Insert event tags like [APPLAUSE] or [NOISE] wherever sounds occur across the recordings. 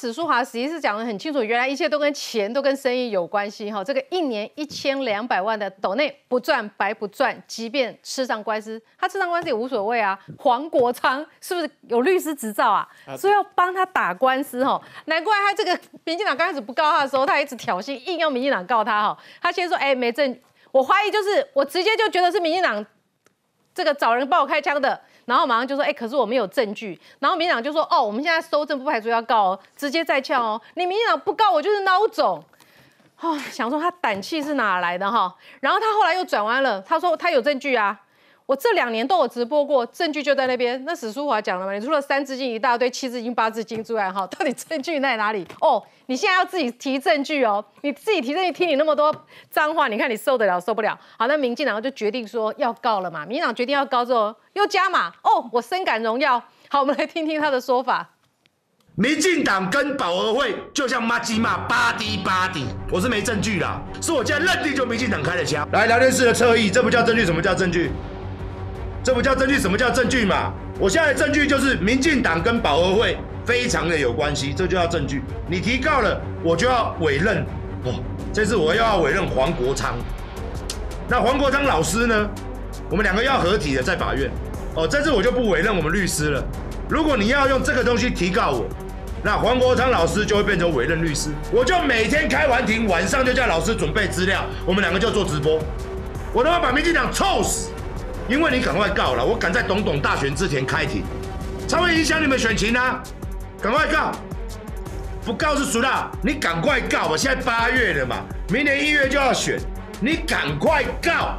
史书华实际是讲的很清楚，原来一切都跟钱、都跟生意有关系哈。这个一年一千两百万的斗内不赚白不赚，即便吃上官司，他吃上官司也无所谓啊。黄国昌是不是有律师执照啊？所以要帮他打官司哈。难怪他这个民进党刚开始不告他的时候，他一直挑衅，硬要民进党告他哈。他先说哎没证，我怀疑就是我直接就觉得是民进党这个找人帮我开枪的。然后马上就说，哎，可是我们有证据。然后民进党就说，哦，我们现在收证，不排除要告哦，直接再呛哦。你民进党不告我就是孬种，哦，想说他胆气是哪来的哈？然后他后来又转弯了，他说他有证据啊。我这两年都有直播过，证据就在那边。那史书华讲了嘛，你除了三字经一大堆、七字经、八字经之外，哈，[LAUGHS] 到底证据在哪里？哦，你现在要自己提证据哦，你自己提证据，听你那么多脏话，你看你受得了受不了？好，那民进党就决定说要告了嘛。民进党决定要告之后，又加码哦，我深感荣耀。好，我们来听听他的说法。民进党跟保和会就像妈鸡骂巴迪巴迪，我是没证据啦，是我现在认定就民进党开的枪。来聊天室的侧翼，这不叫证据，什么叫证据？这不叫证据，什么叫证据嘛？我现在的证据就是民进党跟保和会非常的有关系，这就叫证据。你提告了，我就要委任。哦，这次我又要委任黄国昌。那黄国昌老师呢？我们两个要合体的在法院。哦，这次我就不委任我们律师了。如果你要用这个东西提告我，那黄国昌老师就会变成委任律师。我就每天开完庭，晚上就叫老师准备资料，我们两个就做直播。我他妈把民进党臭死！因为你赶快告了，我赶在董董大选之前开庭，才会影响你们选情啊！赶快告，不告是输的。你赶快告吧，现在八月了嘛，明年一月就要选，你赶快告。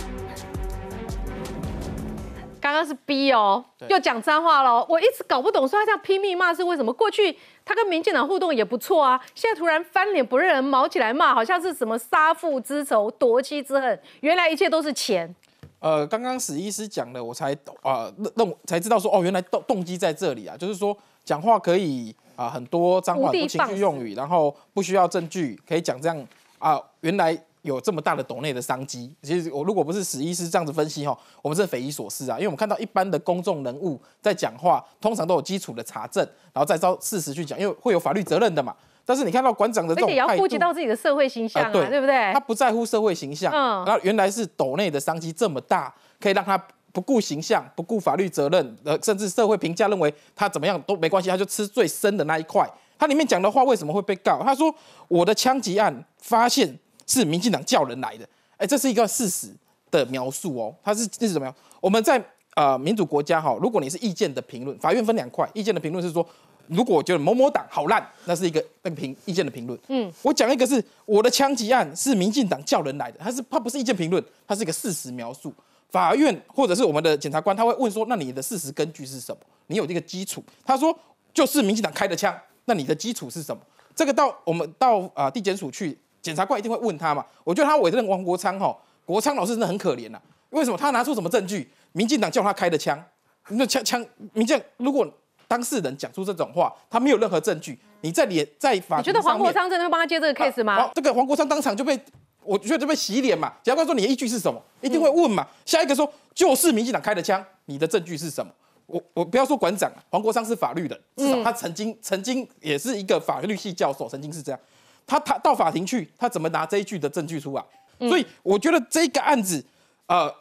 刚刚是逼哦，又讲脏话喽，我一直搞不懂，说他这样拼命骂是为什么？过去他跟民进党互动也不错啊，现在突然翻脸不认人，毛起来骂，好像是什么杀父之仇、夺妻之恨，原来一切都是钱。呃，刚刚史医师讲的，我才啊认才知道说，哦，原来动动机在这里啊，就是说讲话可以啊很多脏话、不情绪用语，然后不需要证据，可以讲这样啊，原来有这么大的斗内的商机。其实我如果不是史医师这样子分析哈，我们是匪夷所思啊，因为我们看到一般的公众人物在讲话，通常都有基础的查证，然后再照事实去讲，因为会有法律责任的嘛。但是你看到馆长的这种态度，也要顾及到自己的社会形象啊，对不对？他不在乎社会形象，嗯，然后原来是斗内的商机这么大，可以让他不顾形象、不顾法律责任，呃，甚至社会评价认为他怎么样都没关系，他就吃最深的那一块。他里面讲的话为什么会被告？他说我的枪击案发现是民进党叫人来的，哎，这是一个事实的描述哦。他是这是怎么样？我们在呃民主国家哈，如果你是意见的评论，法院分两块，意见的评论是说。如果我觉得某某党好烂，那是一个那个评意见的评论。嗯，我讲一个是我的枪击案是民进党叫人来的，它是它不是意见评论，它是一个事实描述。法院或者是我们的检察官他会问说，那你的事实根据是什么？你有这个基础？他说就是民进党开的枪，那你的基础是什么？这个到我们到啊地检署去，检察官一定会问他嘛。我觉得他委任王国昌哈，国昌老师真的很可怜呐。为什么他拿出什么证据？民进党叫他开的枪，那枪枪民进如果。当事人讲出这种话，他没有任何证据。你在脸在法你觉得黄国昌真的会帮他接这个 case 吗？这个黄国昌当场就被，我觉得就被洗脸嘛。检察官说你的依据是什么？一定会问嘛。下一个说就是民进党开的枪，你的证据是什么？我我不要说馆长啊，黄国昌是法律的，至少他曾经曾经也是一个法律系教授，曾经是这样。他他到法庭去，他怎么拿这一句的证据出来？所以我觉得这个案子，呃，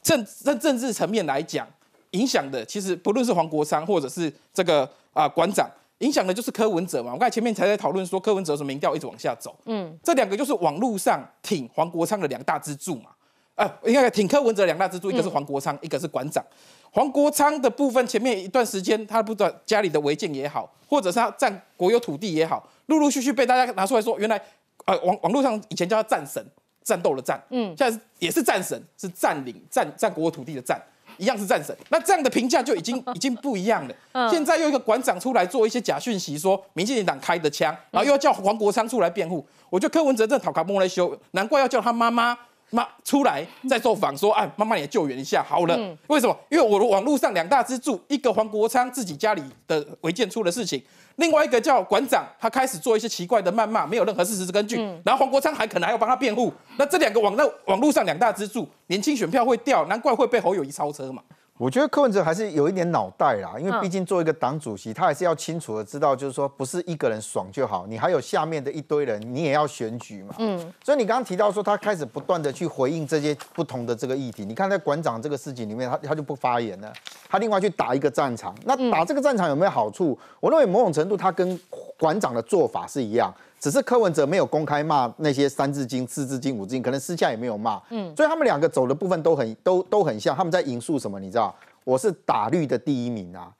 政政政治层面来讲。影响的其实不论是黄国昌或者是这个啊馆长，影响的就是柯文哲嘛。我刚才前面才在讨论说柯文哲什么民调一直往下走，嗯，这两个就是网络上挺黄国昌的两大支柱嘛。呃，应该挺柯文哲两大支柱，一个是黄国昌，一个是馆长。黄国昌的部分前面一段时间，他不知道家里的违建也好，或者是他占国有土地也好，陆陆续续被大家拿出来说，原来呃网网络上以前叫他战神，战斗的战，嗯，现在也是战神，是占领占占国有土地的占。一样是战神，那这样的评价就已经 [LAUGHS] 已经不一样了。现在又一个馆长出来做一些假讯息，说民进党开的枪，然后又要叫黄国昌出来辩护。我觉得柯文哲这讨卡莫来修，难怪要叫他妈妈妈出来再受访，说哎，妈妈也救援一下好了。为什么？因为我的网络上两大支柱，一个黄国昌自己家里的违建出了事情。另外一个叫馆长，他开始做一些奇怪的谩骂，没有任何事实根据。然后黄国昌还可能还要帮他辩护。那这两个网络网络上两大支柱，年轻选票会掉，难怪会被侯友谊超车嘛。我觉得柯文哲还是有一点脑袋啦，因为嗯毕竟做一个党主席，他还是要清楚的知道，就是说不是一个人爽就好，你还有下面的一堆人，你也要选举嘛。嗯，所以你刚刚提到说他开始不断的去回应这些不同的这个议题，你看在馆长这个事情里面，他他就不发言了，他另外去打一个战场。那打这个战场有没有好处？我认为某种程度他跟馆长的做法是一样。只是柯文哲没有公开骂那些三字经、四字经、五字经，可能私下也没有骂，嗯，所以他们两个走的部分都很都都很像。他们在引述什么？你知道？我是打绿的第一名啊，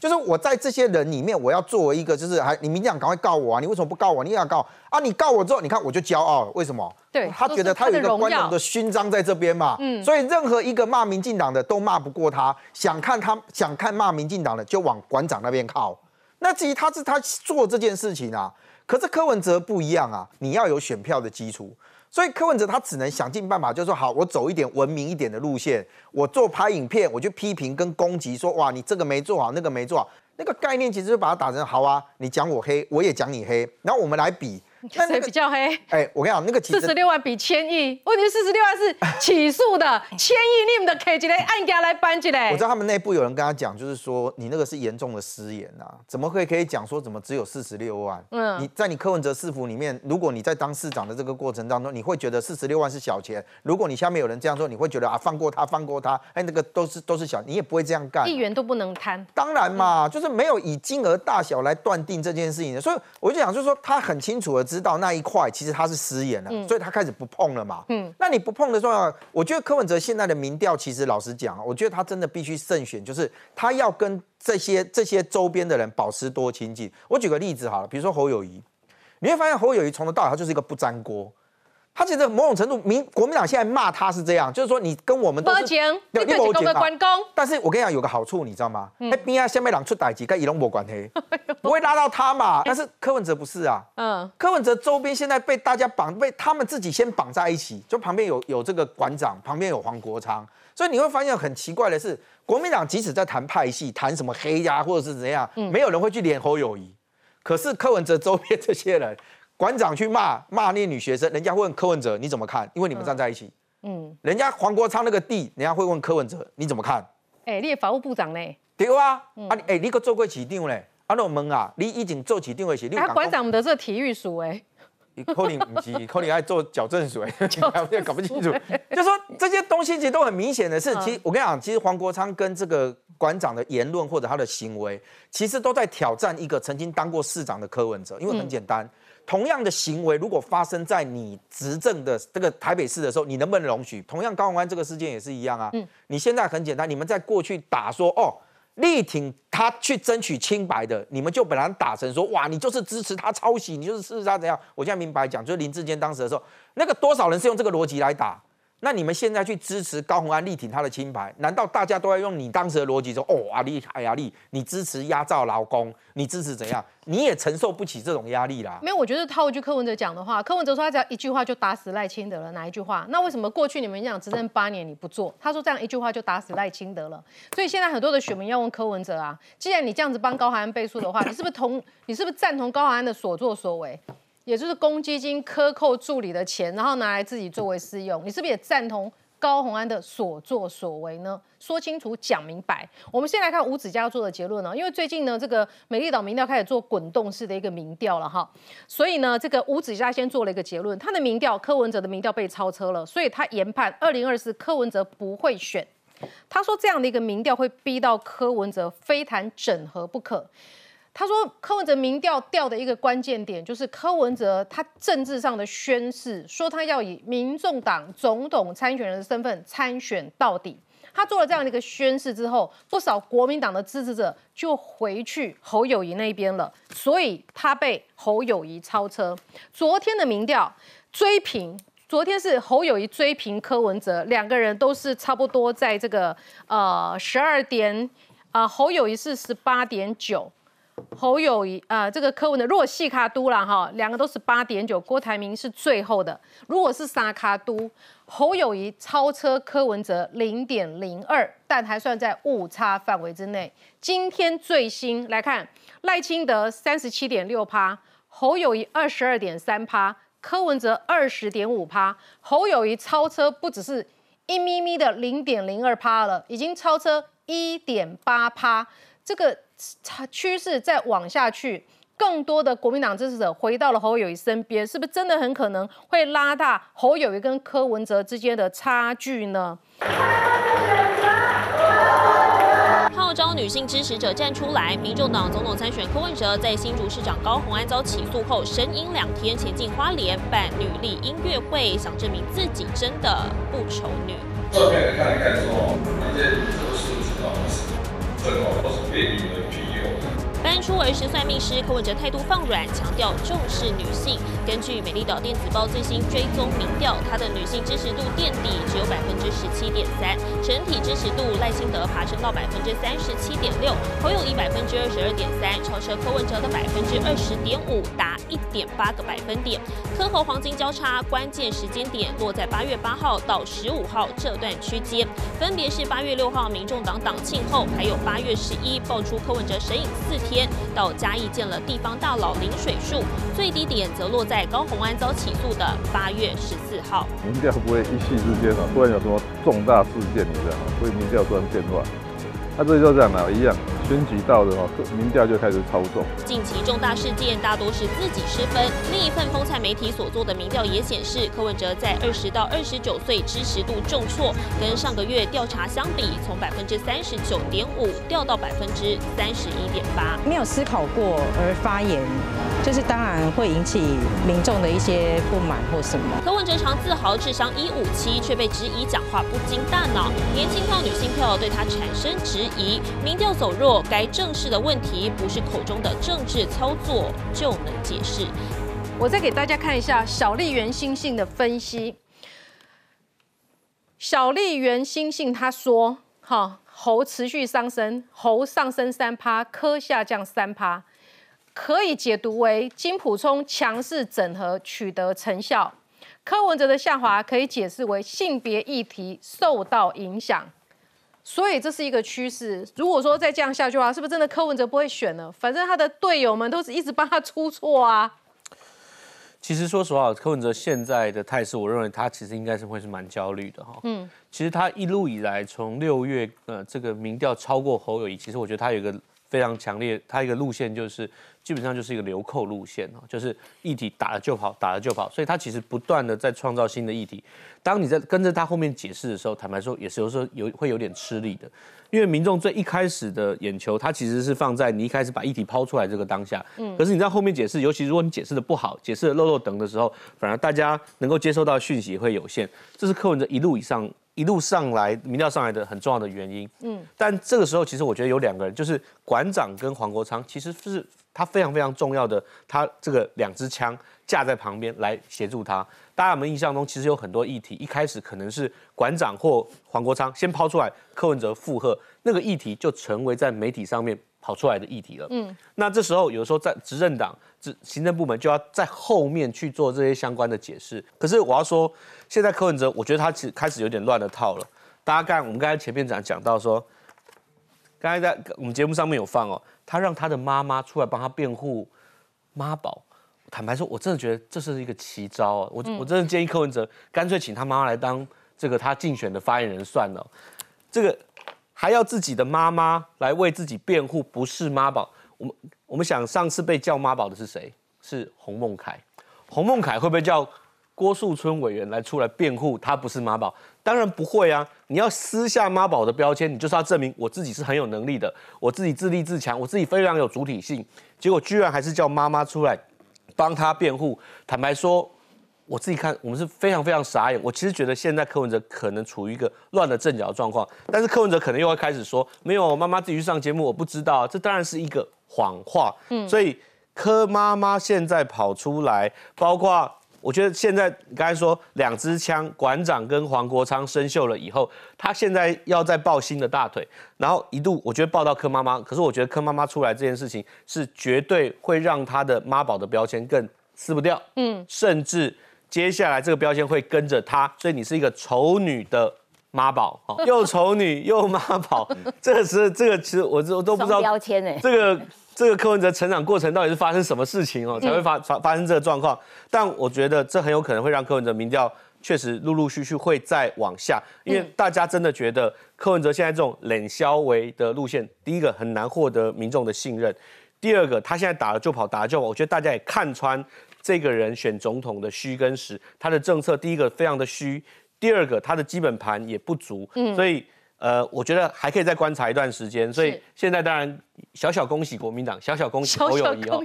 就是我在这些人里面，我要作为一个，就是还你民进党赶快告我啊！你为什么不告我？你也要告啊！你告我之后，你看我就骄傲了，为什么？对他觉得他有一个光荣的勋章在这边嘛，嗯，所以任何一个骂民进党的都骂不过他，想看他想看骂民进党的就往馆长那边靠。那至于他是他做这件事情啊，可是柯文哲不一样啊，你要有选票的基础，所以柯文哲他只能想尽办法，就说好，我走一点文明一点的路线，我做拍影片，我就批评跟攻击，说哇，你这个没做好，那个没做好，那个概念其实就把它打成好啊，你讲我黑，我也讲你黑，然后我们来比，那谁比较黑？哎，我跟你讲，那个四十六万比千亿，问题是四十六万是起诉的，千亿你们的 K 级嘞，按家来搬起来我知。道他们内部有人跟他讲，就是说你那个是严重的失言呐、怎么会可以讲说怎么只有四十六万？嗯嗯，你在你柯文哲市府里面，如果你在当市长的这个过程当中，你会觉得四十六万是小钱；如果你下面有人这样说，你会觉得啊放过他，放过他，哎，那个都是都是小，你也不会这样干。议员都不能贪，当然嘛，就是没有以金额大小来断定这件事情的，所以我就想，就是说他很清楚的知道那一块其实他是失言了，所以他开始不碰了嘛。嗯，那你不碰的时候，我觉得柯文哲现在的民调，其实老实讲啊，我觉得他真的必须慎选，就是他要跟这些这些周边的人保持多亲近。我举个例子好了，比如说侯友谊，你会发现侯友谊从头到尾他就是一个不粘锅。他其实某种程度，民国民党现在骂他是这样，就是说你跟我们都是对你对一个的关公，但是我跟你讲有个好处，你知道吗？嗯。哎、边啊下面两出歹机跟伊隆博关黑，[LAUGHS] 不会拉到他嘛。但是柯文哲不是啊，嗯，柯文哲周边现在被大家绑，被他们自己先绑在一起，就旁边有有这个馆长，旁边有黄国昌，所以你会发现很奇怪的是，国民党即使在谈派系，谈什么黑呀、或者是怎样，嗯。没有人会去连侯友谊，可是柯文哲周边这些人，馆长去骂骂那女学生，人家会问柯文哲你怎么看？因为你们站在一起。嗯，人家黄国昌那个地，人家会问柯文哲你怎么看？哎，你的法务部长呢？对啊，啊，哎、你个做过市长嘞？啊，那我问啊，你已经做市长的时候，你馆长的这体育署，哎，讲，可能不是，可能爱做矫正水，[LAUGHS] 搞搞不清楚。就说这些东西其实都很明显的是，其实我跟你讲，其实黄国昌跟这个馆长的言论或者他的行为，其实都在挑战一个曾经当过市长的柯文哲，因为很简单。同样的行为，如果发生在你执政的这个台北市的时候，你能不能容许？同样高雄安这个事件也是一样啊。嗯你现在很简单，你们在过去打说哦，力挺他去争取清白的，你们就把他打成说哇，你就是支持他抄袭，你就是支持他怎样？我现在明白讲，就是林志坚当时的时候，那个多少人是用这个逻辑来打？那你们现在去支持高虹安力挺他的清白，难道大家都要用你当时的逻辑说哦阿力哎呀力，你支持压榨劳工，你支持怎样？你也承受不起这种压力啦。没有，我觉得套一句柯文哲讲的话，柯文哲说他只要一句话就打死赖清德了，哪一句话？那为什么过去你们讲执政八年你不做？他说这样一句话就打死赖清德了，所以现在很多的选民要问柯文哲啊，既然你这样子帮高涵安背书的话，你是不是同你是不是赞同高涵安的所作所为？也就是公积金克扣助理的钱，然后拿来自己作为私用，你是不是也赞同高虹安的所作所为呢？说清楚，讲明白。我们先来看吴子嘉做的结论呢，因为最近呢，这个美丽岛民调开始做滚动式的一个民调了哈，所以呢，这个吴子嘉先做了一个结论，他的民调柯文哲的民调被超车了，所以他研判二零二四柯文哲不会选。他说这样的一个民调会逼到柯文哲非谈整合不可。他说柯文哲民调调的一个关键点就是柯文哲他政治上的宣誓，说他要以民众党总统参选人的身份参选到底。他做了这样的一个宣誓之后，不少国民党的支持者就回去侯友谊那边了，所以他被侯友谊超车。昨天的民调追平，昨天是侯友谊追平柯文哲，两个人都是差不多在这个呃十二点，啊、侯友谊是十八点九。侯友谊啊、呃这个柯文的，如果细卡都啦哈，两个都是八点九，郭台铭是最后的。如果是沙卡都，侯友谊超车柯文哲零点零二，但还算在误差范围之内。今天最新来看，赖清德三十七点六趴，侯友谊二十二点三趴，柯文哲二十点五趴，侯友谊超车不只是一咪咪的零点零二趴了，已经超车。一点八趴，这个趋势再往下去，更多的国民党支持者回到了侯友谊身边，是不是真的很可能会拉大侯友谊跟柯文哲之间的差距呢？号召女性支持者站出来！民众党总统参选柯文哲在新竹市长高虹安遭起诉后，神隐两天前进花莲办女力音乐会，想证明自己真的不丑女。照片看一看之后，那些都是知道是正好都是变女的皮友。搬出儿时算命师柯文哲态度放软，强调重视女性。根据美丽岛电子报最新追踪民调，他的女性支持度垫底，只有百分之十七点三，整体支持度赖清德爬升到百分之三十七点六，侯友谊百分之二十二点三，超车柯文哲的百分之二十点五，达一点八个百分点。柯侯黄金交叉关键时间点落在八月八号到十五号这段区间，分别是八月六号民众党党庆后，还有八月十一爆出柯文哲神隐四天。到嘉义见了地方大佬林水树，最低点则落在高鸿安遭起诉的八月十四号。民调不会一夕之间啊，突然有什么重大事件，你知道吗？所以民调突然变乱。他这就这样了，一样。选举到的话，民调就开始操纵。近期重大事件大多是自己失分。另一份风采媒体所做的民调也显示，柯文哲在二十到二十九岁支持度重挫，跟上个月调查相比，从百分之三十九点五掉到百分之三十一点八。没有思考过而发言，就是当然会引起民众的一些不满或什么。柯文哲常自豪智商一五七，却被质疑讲话不经大脑，年轻票、女性票对他产生质疑，民调走弱。该正视的问题，不是口中的政治操作就能解释。我再给大家看一下小笠原新信的分析。小笠原新信他说：“哈，猴持续上升，猴上升三趴，科下降三趴，可以解读为金普聪强势整合取得成效。柯文哲的下滑可以解释为性别议题受到影响。”所以这是一个趋势。如果说再这样下去的话，是不是真的柯文哲不会选了？反正他的队友们都是一直帮他出错啊。其实说实话，柯文哲现在的态势，我认为他其实应该是会是蛮焦虑的哈。嗯，其实他一路以来，从六月呃这个民调超过侯友谊，其实我觉得他有一个非常强烈，他一个路线就是。基本上就是一个流寇路线哦，就是议题打了就跑，打了就跑，所以他其实不断的在创造新的议题。当你在跟着他后面解释的时候，坦白说也是有时候有会有点吃力的，因为民众最一开始的眼球，他其实是放在你一开始把议题抛出来这个当下，嗯，可是你在后面解释，尤其如果你解释的不好，解释的漏漏等的时候，反而大家能够接收到讯息会有限。这是柯文哲一路以上一路上来民调上来的很重要的原因，嗯，但这个时候其实我觉得有两个人，就是馆长跟黄国昌，其实是。他非常非常重要的，他这个两支枪架在旁边来协助他。大家有没有印象中，其实有很多议题，一开始可能是馆长或黄国昌先抛出来，柯文哲附和，那个议题就成为在媒体上面跑出来的议题了。嗯，那这时候有时候在执政党、执行政部门就要在后面去做这些相关的解释。可是我要说，现在柯文哲，我觉得他其实开始有点乱了套了。大家刚我们刚才前面讲讲到说，刚才在我们节目上面有放哦。他让他的妈妈出来帮他辩护妈宝，坦白说，我真的觉得这是一个奇招啊！我我真的建议柯文哲干脆请他妈妈来当这个他竞选的发言人算了。这个还要自己的妈妈来为自己辩护，不是妈宝。我们我们想上次被叫妈宝的是谁？是洪孟凯。洪孟凯会不会叫郭树春委员来出来辩护他不是妈宝？当然不会啊！你要撕下妈宝的标签，你就是要证明我自己是很有能力的，我自己自立自强，我自己非常有主体性。结果居然还是叫妈妈出来帮他辩护。坦白说，我自己看我们是非常非常傻眼。我其实觉得现在柯文哲可能处于一个乱了阵脚的状况，但是柯文哲可能又会开始说没有，妈妈自己去上节目，我不知道。这当然是一个谎话。嗯，所以柯妈妈现在跑出来，包括。我觉得现在刚才说两支枪，馆长跟黄国昌生锈了以后，他现在要再抱新的大腿，然后一度我觉得抱到柯妈妈，可是我觉得柯妈妈出来这件事情是绝对会让他的妈宝的标签更撕不掉，嗯，甚至接下来这个标签会跟着他，所以你是一个丑女的妈宝，又丑女又妈宝，[LAUGHS] 这个是这个其实我我都不知道标签哎，这个。这个柯文哲成长过程到底是发生什么事情哦，才会发发发生这个状况？但我觉得这很有可能会让柯文哲民调确实陆陆续续会再往下，因为大家真的觉得柯文哲现在这种冷消为的路线，第一个很难获得民众的信任，第二个他现在打了就跑，打了就跑，我觉得大家也看穿这个人选总统的虚跟实，他的政策第一个非常的虚，第二个他的基本盘也不足，所以。呃，我觉得还可以再观察一段时间，所以现在当然小小恭喜国民党，小小恭喜侯友谊哦，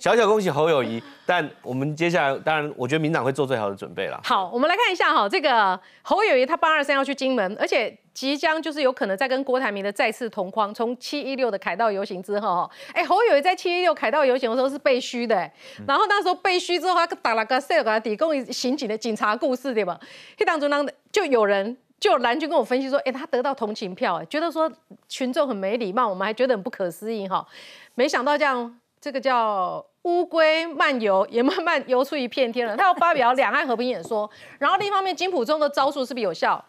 小小恭喜 [LAUGHS] 侯友谊。但我们接下来，当然我觉得民党会做最好的准备了。好，我们来看一下哈，这个侯友谊他八二三要去金门，而且即将就是有可能在跟郭台铭的再次同框。从七一六的凯道游行之后，哎，侯友谊在七一六凯道游行的时候是被虚的，然后那时候被虚之后，他打了个 sale 给他提供刑警的警察故事对吧？黑当中当就有人。就蓝军跟我分析说，哎，他得到同情票，哎，觉得说群众很没礼貌，我们还觉得很不可思议哈。没想到这样，这个叫乌龟漫游，也慢慢游出一片天了。他要发表两岸和平演说，然后另一方面，金普中的招数是不是有效？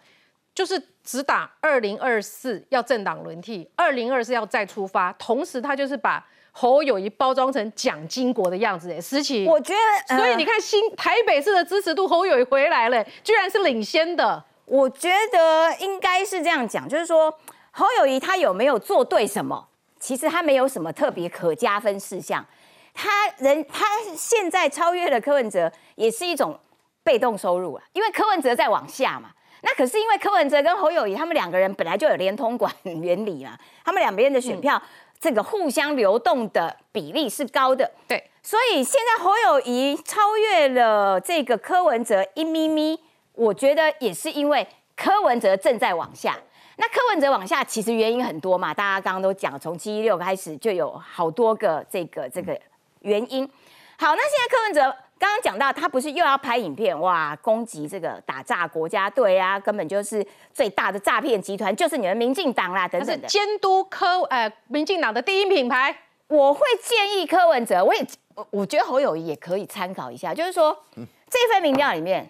就是只打二零二四要政党轮替，二零二四要再出发，同时他就是把侯友谊包装成蒋经国的样子，哎，实情。我觉得，所以你看新台北市的支持度，侯友谊回来了，居然是领先的。我觉得应该是这样讲，就是说侯友谊他有没有做对什么？其实他没有什么特别可加分事项。他人他现在超越了柯文哲，也是一种被动收入啊，因为柯文哲在往下嘛。那可是因为柯文哲跟侯友谊他们两个人本来就有连通管原理嘛，[LAUGHS] 他们两边的选票这个互相流动的比例是高的。对，所以现在侯友谊超越了这个柯文哲一咪咪。我觉得也是因为柯文哲正在往下，那柯文哲往下其实原因很多嘛，大家刚刚都讲，从七一六开始就有好多个这个这个原因。好，那现在柯文哲刚刚讲到，他不是又要拍影片哇，攻击这个打诈国家队啊，根本就是最大的诈骗集团，就是你们民进党啦等等的。监督柯呃民进党的第一品牌，我会建议柯文哲，我也我我觉得侯友谊也可以参考一下，就是说这份民调里面。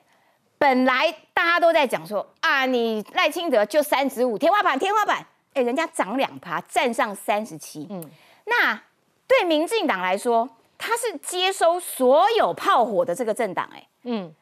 本来大家都在讲说啊，你赖清德就三十五天花板，天花板，哎，人家涨两趴，站上三十七。嗯，那对民进党来说，他是接收所有炮火的这个政党，哎，嗯，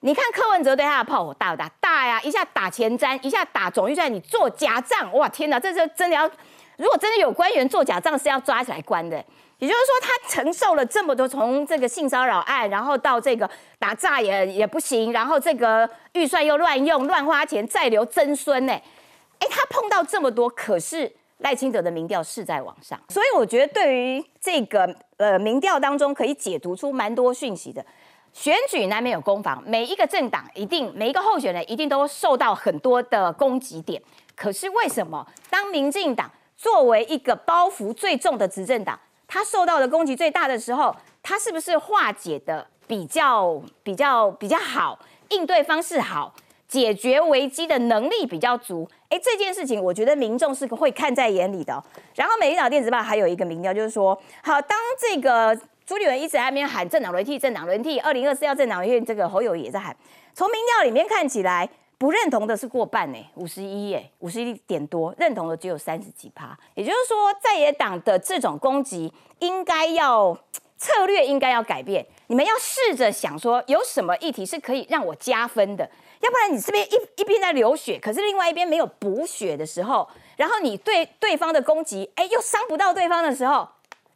你看柯文哲对他的炮火大不大？大呀，一下打前瞻，一下打总预算，你做假账，哇，天哪，这这真的要，如果真的有官员做假账，是要抓起来关的。也就是说，他承受了这么多，从这个性骚扰案，然后到这个打诈也也不行，然后这个预算又乱用、乱花钱，再留曾孙呢？哎，他碰到这么多，可是赖清德的民调是在往上，所以我觉得对于这个呃民调当中可以解读出蛮多讯息的。选举难免有攻防，每一个政党一定每一个候选人一定都受到很多的攻击点。可是为什么当民进党作为一个包袱最重的执政党？他受到的攻击最大的时候，他是不是化解的比较比较比较好，应对方式好，解决危机的能力比较足？哎，这件事情我觉得民众是会看在眼里的。然后《美丽岛电子报》还有一个民调，就是说，好，当这个朱立伦一直在那边喊政党轮替，政党轮替，二零二四要政党，轮替这个侯友也在喊，从民调里面看起来。不认同的是过半呢，五十一耶，五十一点多，认同的只有三十几趴。也就是说，在野党的这种攻击，应该要策略应该要改变。你们要试着想说，有什么议题是可以让我加分的？要不然你这边一一边在流血，可是另外一边没有补血的时候，然后你对对方的攻击，哎，又伤不到对方的时候，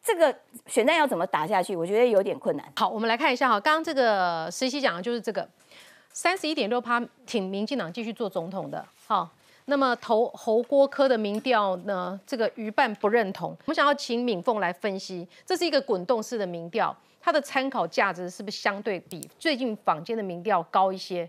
这个选战要怎么打下去？我觉得有点困难。好，我们来看一下哈，刚刚这个实习讲的就是这个。三十一点六趴挺民进党继续做总统的，好，那么投侯郭科的民调呢？这个余半不认同。我们想要请敏凤来分析，这是一个滚动式的民调，它的参考价值是不是相对比最近坊间的民调高一些？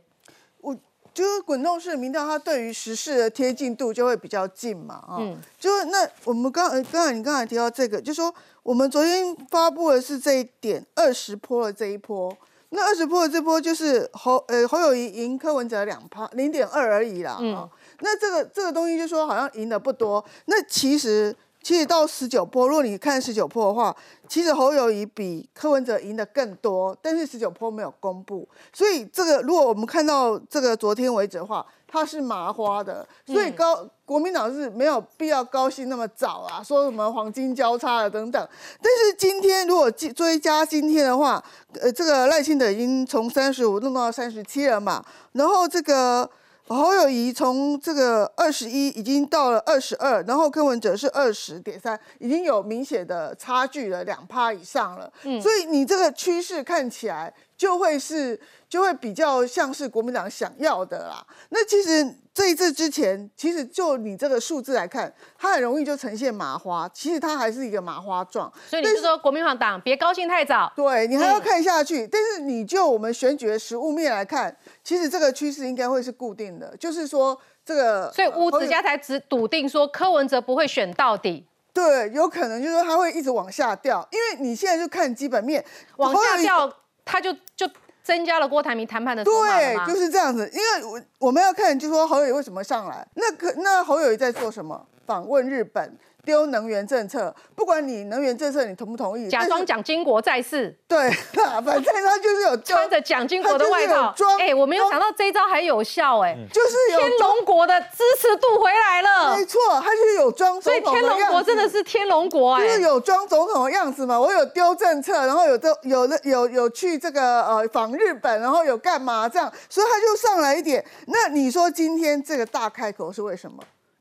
我就是滚动式的民调，它对于时事的贴近度就会比较近嘛，啊，就是那我们刚刚才你刚才提到这个，就说我们昨天发布的是这一点二十波的这一波。那二十波的这波就是侯呃侯友谊赢柯文哲两趴零点二而已啦，嗯，那这个这个东西就说好像赢的不多，那其实其实到十九波，如果你看十九波的话，其实侯友谊比柯文哲赢的更多，但是十九波没有公布，所以这个如果我们看到这个昨天为止的话，它是麻花的，所以高国民党是没有必要高兴那么早啊，说什么黄金交叉了等等。但是今天如果追加今天的话，呃，这个赖清德已经从三十五弄到三十七了嘛，然后这个。侯友谊从这个二十一已经到了二十二，然后柯文哲是二十点三，已经有明显的差距了，两趴以上了。嗯，所以你这个趋势看起来就会是。就会比较像是国民党想要的啦。那其实这一次之前，其实就你这个数字来看，它很容易就呈现麻花。其实它还是一个麻花状。所以你是说国民党别高兴太早？对你还要看下去。但是你就我们选举的实物面来看，其实这个趋势应该会是固定的。就是说这个，所以吴子嘉才只笃定说柯文哲不会选到底。对，有可能就是说他会一直往下掉，因为你现在就看基本面往下掉，他就就。增加了郭台铭谈判的对，就是这样子。因为我我们要看，就说侯友谊为什么上来？那可那侯友谊在做什么？访问日本。丢能源政策，不管你能源政策你同不同意，假装蒋经国在世，对，反正他就是有穿着蒋经国的外套。装，哎，我没有想到这一招还有效，哎，就是天龙国的支持度回来了，没错，他就是有装总统所以天龙国真的是天龙国，就是有装总统的样子嘛。我有丢政策，然后有的有的有有去这个呃访日本，然后有干嘛这样，所以他就上来一点。那你说今天这个大开口是为什么？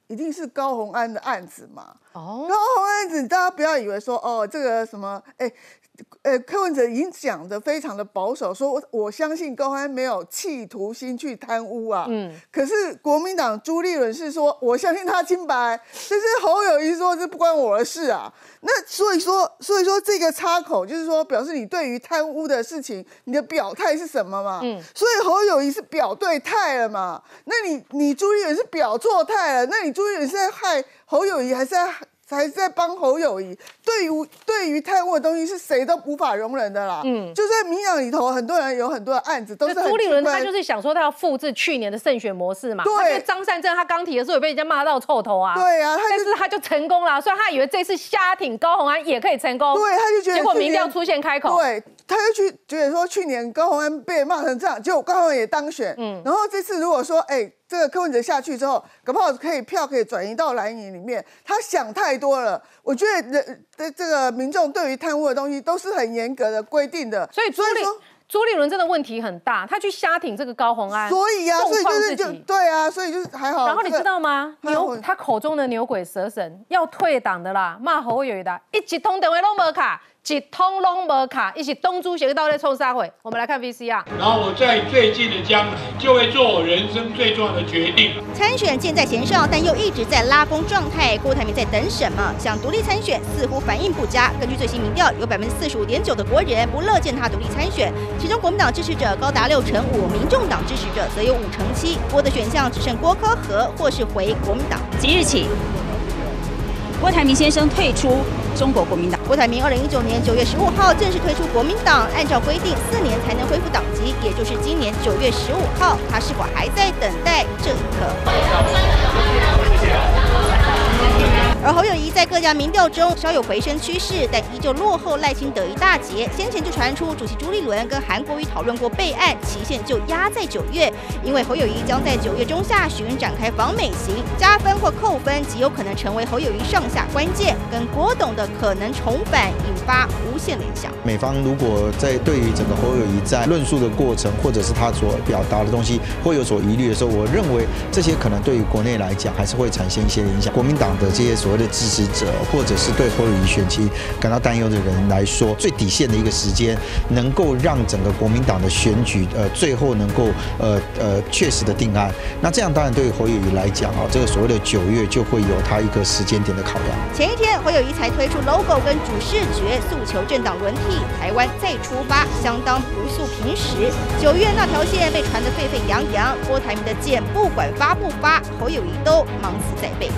一定是高红安的案子嘛？哦，高红安案子，大家不要以为说哦，这个什么，哎。呃，柯文哲已经讲的非常的保守，说我相信高安没有企图心去贪污啊。嗯。可是国民党朱立伦是说，我相信他清白。但是侯友谊说这不关我的事啊。那所以说，所以说这个插口就是说，表示你对于贪污的事情，你的表态是什么嘛？嗯。所以侯友谊是表对态了嘛？那你你朱立伦是表错态了？那你朱立伦是在害侯友谊，还是在？还是在帮侯友谊，对于对于贪污的东西是谁都无法容忍的啦。嗯，就在民党里头，很多人有很多的案子都是朱立伦，他就是想说他要复制去年的胜选模式嘛。对，张善政他刚提的时候也被人家骂到臭头啊。对啊，但是他就成功了，所以他以为这次瞎挺高虹安也可以成功。对，他就觉得结果民调出现开口。对，他就去觉得说去年高虹安被骂成这样，结果高虹安也当选。嗯，然后这次如果说哎。这个柯文哲下去之后，搞不好可以票可以转移到蓝营里面。他想太多了。我觉得人的这个民众对于贪污的东西都是很严格的规定的。所以朱立朱立伦真的问题很大，他去瞎挺这个高红安，所以啊，所以就是就对啊，所以就是还好。然后你知道吗？牛他口中的牛鬼蛇神要退党的啦，骂侯友谊的，一起通电话都没卡。一通拢无卡，一起东珠协到在冲杀会。我们来看 VCR。然后我在最近的将来就会做我人生最重要的决定。参选箭在弦上，但又一直在拉风状态。郭台铭在等什么？想独立参选，似乎反应不佳。根据最新民调，有百分之四十五点九的国人不乐见他独立参选，其中国民党支持者高达六成五，民众党支持者则有五成七。郭的选项只剩郭科和或是回国民党。即日起。郭台铭先生退出中国国民党。郭台铭二零一九年九月十五号正式退出国民党，按照规定四年才能恢复党籍，也就是今年九月十五号，他是否还在等待这一刻？而侯友谊在各家民调中稍有回升趋势，但依旧落后赖清德一大截。先前就传出主席朱立伦跟韩国瑜讨论过备案，期限就压在九月，因为侯友谊将在九月中下旬展开访美行，加分或扣分极有可能成为侯友谊上下关键。跟郭董的可能重返，引发无限联想。美方如果在对于整个侯友谊在论述的过程，或者是他所表达的东西会有所疑虑的时候，我认为这些可能对于国内来讲还是会产生一些影响。国民党的这些所的支持者，或者是对侯友谊选情感到担忧的人来说，最底线的一个时间，能够让整个国民党的选举，呃，最后能够，呃呃，确实的定案。那这样当然对侯友谊来讲啊，这个所谓的九月就会有他一个时间点的考量。前一天，侯友谊才推出 logo 跟主视觉，诉求政党轮替，台湾再出发，相当不速平时。九月那条线被传得沸沸扬扬，郭台铭的剑不管发不发，侯友谊都忙死在背。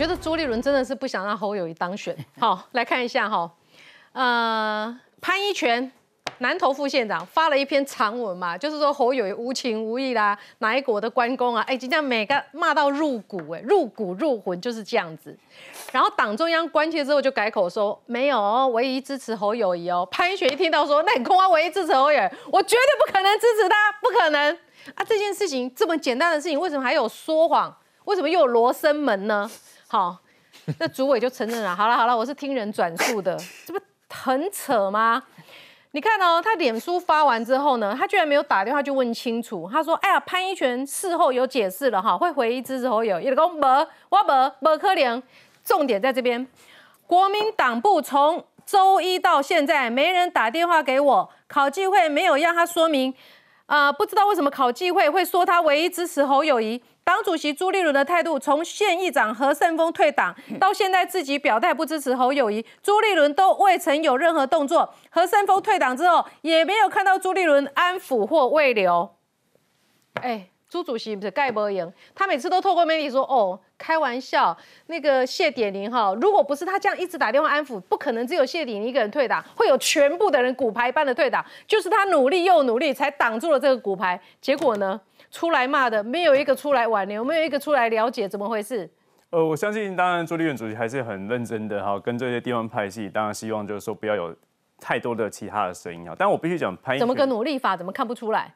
我觉得朱立伦真的是不想让侯友谊当选。[LAUGHS] 好，来看一下哈，呃，潘一权南投副县长发了一篇长文嘛，就是说侯友宜无情无义啦，哪一国的关公啊？哎，今天每个骂到入骨，哎，入骨入魂就是这样子。然后党中央关切之后就改口说没有哦，唯一支持侯友谊哦。潘一雪一听到说那你空啊，唯一支持侯友宜，我绝对不可能支持他，不可能啊！这件事情这么简单的事情，为什么还有说谎？为什么又有罗生门呢？好，那主委就承认了。好了好了，我是听人转述的，这不很扯吗？你看哦，他脸书发完之后呢，他居然没有打电话去问清楚。他说：“哎呀，潘一泉事后有解释了哈，会回一支持侯友。”有讲无，我无无可能。重点在这边，国民党部从周一到现在没人打电话给我，考纪会没有让他说明。啊，不知道为什么考纪会会说他唯一支持侯友谊。党主席朱立伦的态度，从县议长何胜峰退党到现在自己表态不支持侯友谊，朱立伦都未曾有任何动作。何胜峰退党之后，也没有看到朱立伦安抚或慰留。哎，朱主席不是盖博赢，他每次都透过媒体说：“哦，开玩笑，那个谢点玲哈，如果不是他这样一直打电话安抚，不可能只有谢点玲一个人退党，会有全部的人骨牌般的退党，就是他努力又努力才挡住了这个骨牌。结果呢？”出来骂的没有一个出来挽留，没有一个出来了解怎么回事。呃，我相信，当然朱立伦主席还是很认真的哈，跟这些地方派系，当然希望就是说不要有太多的其他的声音哈。但我必须讲潘怎么个努力法，怎么看不出来？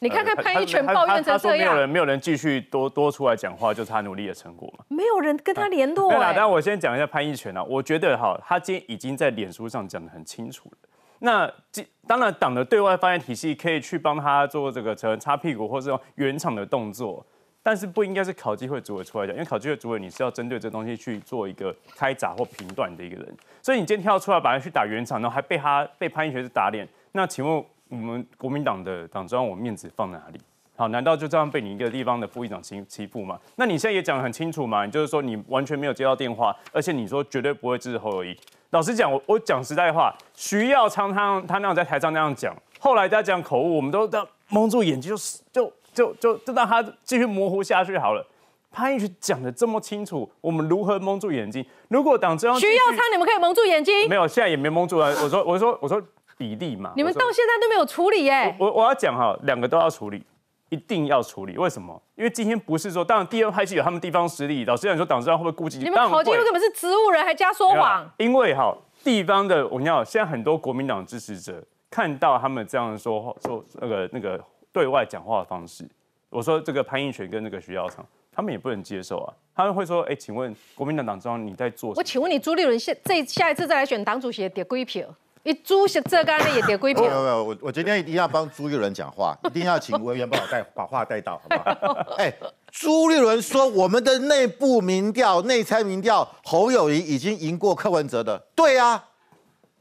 你看看潘一全抱怨成这样，没有人没有人继续多多出来讲话，就是他努力的成果嘛。没有人跟他联络。对啦，但我先讲一下潘一全啊，我觉得哈，他今天已经在脸书上讲的很清楚了。那这当然，党的对外发言体系可以去帮他做这个成擦屁股或是用原厂的动作，但是不应该是考机会主委出来讲，因为考机会主委你是要针对这东西去做一个开闸或评断的一个人，所以你今天跳出来把他去打原厂，然后还被他被潘英学是打脸，那请问我们国民党的党中央，我面子放哪里？好，难道就这样被你一个地方的副议长欺欺负吗？那你现在也讲得很清楚嘛，你就是说你完全没有接到电话，而且你说绝对不会支持侯友谊。老实讲，我我讲实在话，徐耀昌他他那样在台上那样讲，后来他讲口误，我们都都蒙住眼睛，就就就就就让他继续模糊下去好了。潘一群讲的这么清楚，我们如何蒙住眼睛？如果党中央徐耀昌，你们可以蒙住眼睛？没有，现在也没蒙住啊。我说我说我说比例嘛，你们到现在都没有处理耶。我我要讲哈，两个都要处理。一定要处理，为什么？因为今天不是说，当然第二派系有他们地方实力。老实讲，说党中央会不会顾及？你们考纪会根本是植物人，还加说谎。因为哈，地方的我跟你讲，现在很多国民党支持者看到他们这样说说那个那个对外讲话的方式，我说这个潘英权跟那个徐耀昌，他们也不能接受啊。他们会说，哎，请问国民党党中央你在做？我请问你朱立伦下这下一次再来选党主席，得归票？一朱是这干的也得归平。没有没有，我我今天一定要帮朱立伦讲话，[LAUGHS] 一定要请文员帮我带把话带到，好不好？[LAUGHS] 哎，朱立伦说我们的内部民调、内参民调，侯友谊已经赢过柯文哲的。对啊，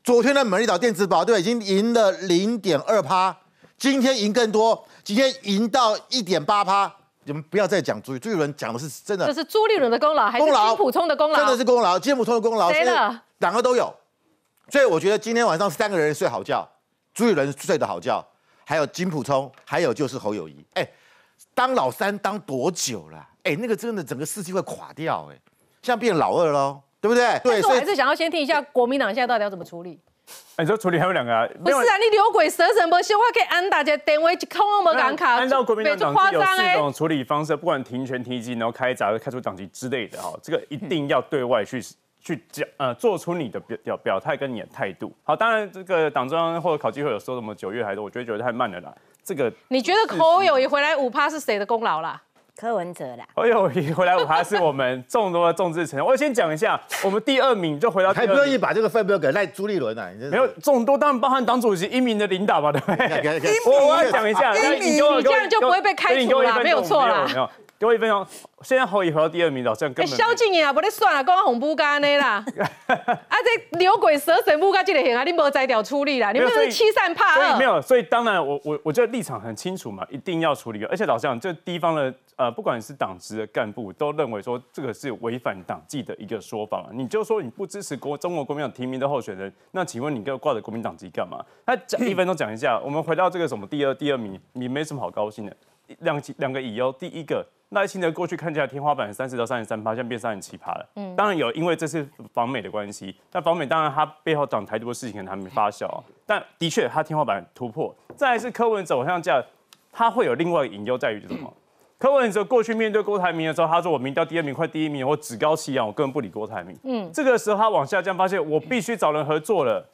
昨天的美丽岛电子报对已经赢了零点二趴，今天赢更多，今天赢到一点八趴。你们不要再讲朱朱立伦讲的是真的，这是朱立伦的功劳还是金普聪的功劳？真的是功劳，金普聪的功劳，谁的？两个都有。所以我觉得今天晚上三个人睡好觉，朱雨伦睡得好觉，还有金普聪，还有就是侯友谊。哎，当老三当多久了？哎，那个真的整个世纪会垮掉，哎，现在变老二喽，对不对？对，所以还是想要先听一下国民党现在到底要怎么处理。你说处理还有两个啊？不是啊，你牛鬼蛇神不行，我可以按大家电话一空都没敢卡。按照国民党党有四种处理方式，不管停权、提及，然后开闸、开除党籍之类的哈，这个一定要对外去。去讲呃，做出你的表表表态跟你的态度。好，当然这个党中央或者考纪会有说什么九月还是，我觉得觉得太慢了啦。这个你觉得侯友谊回来五趴是谁的功劳啦？柯文哲啦。侯友谊回来五趴是我们众多的众志成。我先讲一下，我们第二名就回到，还不愿意把这个分标给赖朱立伦啊？没有众多，当然包含党主席英明的领导嘛，对不对？我我要讲一下，你这样就不会被开除了，没有错啦。给我一分钟。现在侯友回到第二名，好像根本。萧敬言啊，不咧算了，讲红布干的啦。啊，这牛鬼蛇神布干这个行啊，你无摘掉处理啦，你们是欺善怕恶。没有，所以当然我我我觉得立场很清楚嘛，一定要处理。而且老实讲，这地方的呃，不管是党职的干部，都认为说这个是违反党纪的一个说法。你就说你不支持国中国国民党提名的候选人，那请问你给我挂着国民党籍干嘛？那讲一分钟讲一下，我们回到这个什么第二第二名，你没什么好高兴的。两两个理由，第一个。赖清德过去看起来天花板三十到三十三趴，现在变三十七趴了。嗯，当然有，因为这是访美的关系。但访美当然他背后讲台独的事情可能还没发酵。但的确他天花板突破。再来是柯文哲偶像价，他会有另外一个隐忧在于就是什么？柯文哲过去面对郭台铭的时候，他说我民调第二名，快第一名，我趾高气扬，我根本不理郭台铭。嗯，这个时候他往下降，发现我必须找人合作了。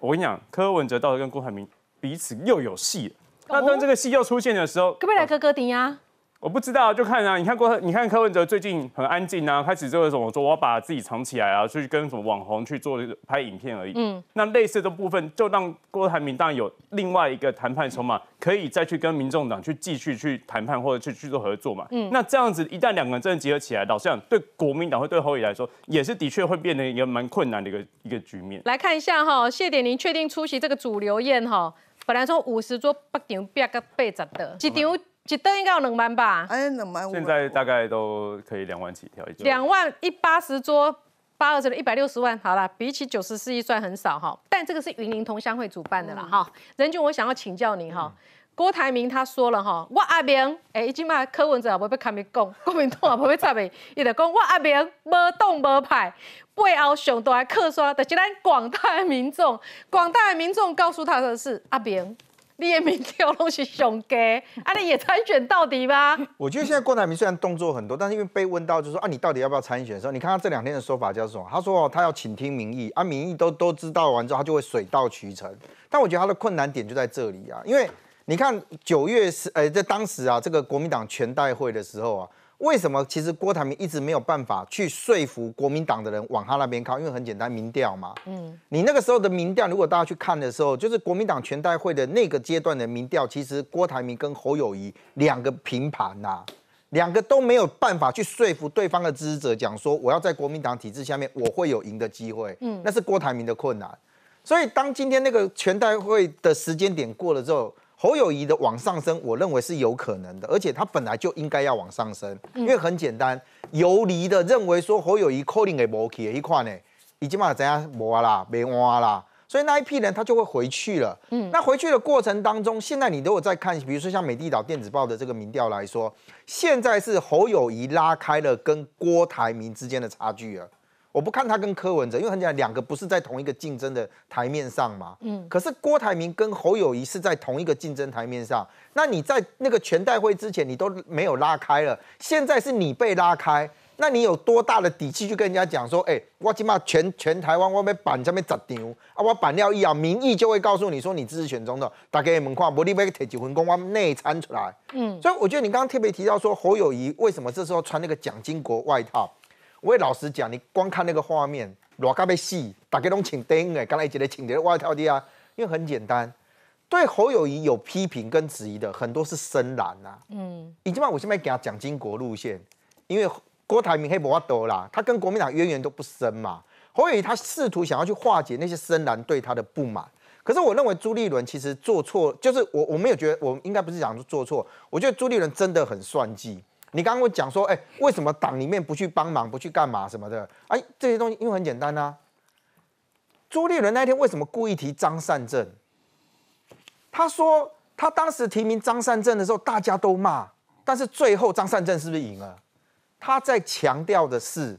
我跟你讲，柯文哲到底跟郭台铭彼此又有戏了。那当这个戏又出现的时候，可不可以来哥哥顶呀？我不知道，就看啊。你看郭，你看柯文哲最近很安静啊，开始做什么？说我要把自己藏起来啊，去跟什么网红去做拍影片而已。嗯，那类似的部分，就让郭台铭当然有另外一个谈判筹码，可以再去跟民众党去继续去谈判或者去去做合作嘛。嗯，那这样子一旦两个人真的结合起来，老实讲，对国民党会对侯友来说，也是的确会变成一个蛮困难的一个一个局面。来看一下哈，谢点您确定出席这个主流宴哈？本来说五十桌八场八个八十的，一场。一顿应该有两万吧？哎，两万。现在大概都可以两万起跳一两万一八十桌，八二折的一百六十万。好了，比起九十四亿算很少哈，但这个是云林同乡会主办的啦哈。任俊，我想要请教你哈，郭台铭他说了哈，我阿明，哎，已经把柯文哲也不被卡咪讲，国民党也不会插咪，伊就讲我阿明无动无派，背后上大的客刷，就是咱广大的民众，广大的民众告诉他的是阿明。你也民调都是熊给，啊，你也参选到底吧？[LAUGHS] 我觉得现在郭台铭虽然动作很多，但是因为被问到，就说啊，你到底要不要参选的时候，你看他这两天的说法叫什么？他说哦，他要倾听民意，啊，民意都都知道完之后，他就会水到渠成。但我觉得他的困难点就在这里啊，因为你看九月十，呃，在当时啊，这个国民党全代会的时候啊。为什么其实郭台铭一直没有办法去说服国民党的人往他那边靠？因为很简单，民调嘛。嗯，你那个时候的民调，如果大家去看的时候，就是国民党全代会的那个阶段的民调，其实郭台铭跟侯友谊两个平盘呐，两个都没有办法去说服对方的支持者，讲说我要在国民党体制下面我会有赢的机会。嗯，那是郭台铭的困难。所以当今天那个全代会的时间点过了之后。侯友谊的往上升，我认为是有可能的，而且他本来就应该要往上升，因为很简单，游离的认为说侯友谊可能会无去的一块呢，已经嘛怎样无啦，没挖啦，所以那一批人他就会回去了。嗯，那回去的过程当中，现在你都有在看，比如说像美地岛电子报的这个民调来说，现在是侯友谊拉开了跟郭台铭之间的差距了。我不看他跟柯文哲，因为很简单，两个不是在同一个竞争的台面上嘛。嗯。可是郭台铭跟侯友谊是在同一个竞争台面上，那你在那个全代会之前你都没有拉开了，现在是你被拉开，那你有多大的底气去跟人家讲说，哎，我起码全全台湾我被板上面砸丢啊，我板料一啊，民意就会告诉你说你支持选中的，大家门框，我你被铁几分工，我内参出来。嗯。所以我觉得你刚刚特别提到说侯友谊为什么这时候穿那个蒋经国外套？我也老实讲，你光看那个画面，偌加被戏，大家拢请灯诶，刚才一个请的外套的啊，因为很简单，对侯友谊有批评跟质疑的很多是深蓝呐，嗯，已经把我现在给他讲经国路线，因为郭台铭黑不法多啦，他跟国民党渊源都不深嘛，侯友谊他试图想要去化解那些深蓝对他的不满，可是我认为朱立伦其实做错，就是我我没有觉得，我应该不是讲做错，我觉得朱立伦真的很算计。你刚刚讲说，哎，为什么党里面不去帮忙，不去干嘛什么的？哎，这些东西因为很简单呐。朱立伦那天为什么故意提张善政？他说他当时提名张善政的时候，大家都骂，但是最后张善政是不是赢了？他在强调的是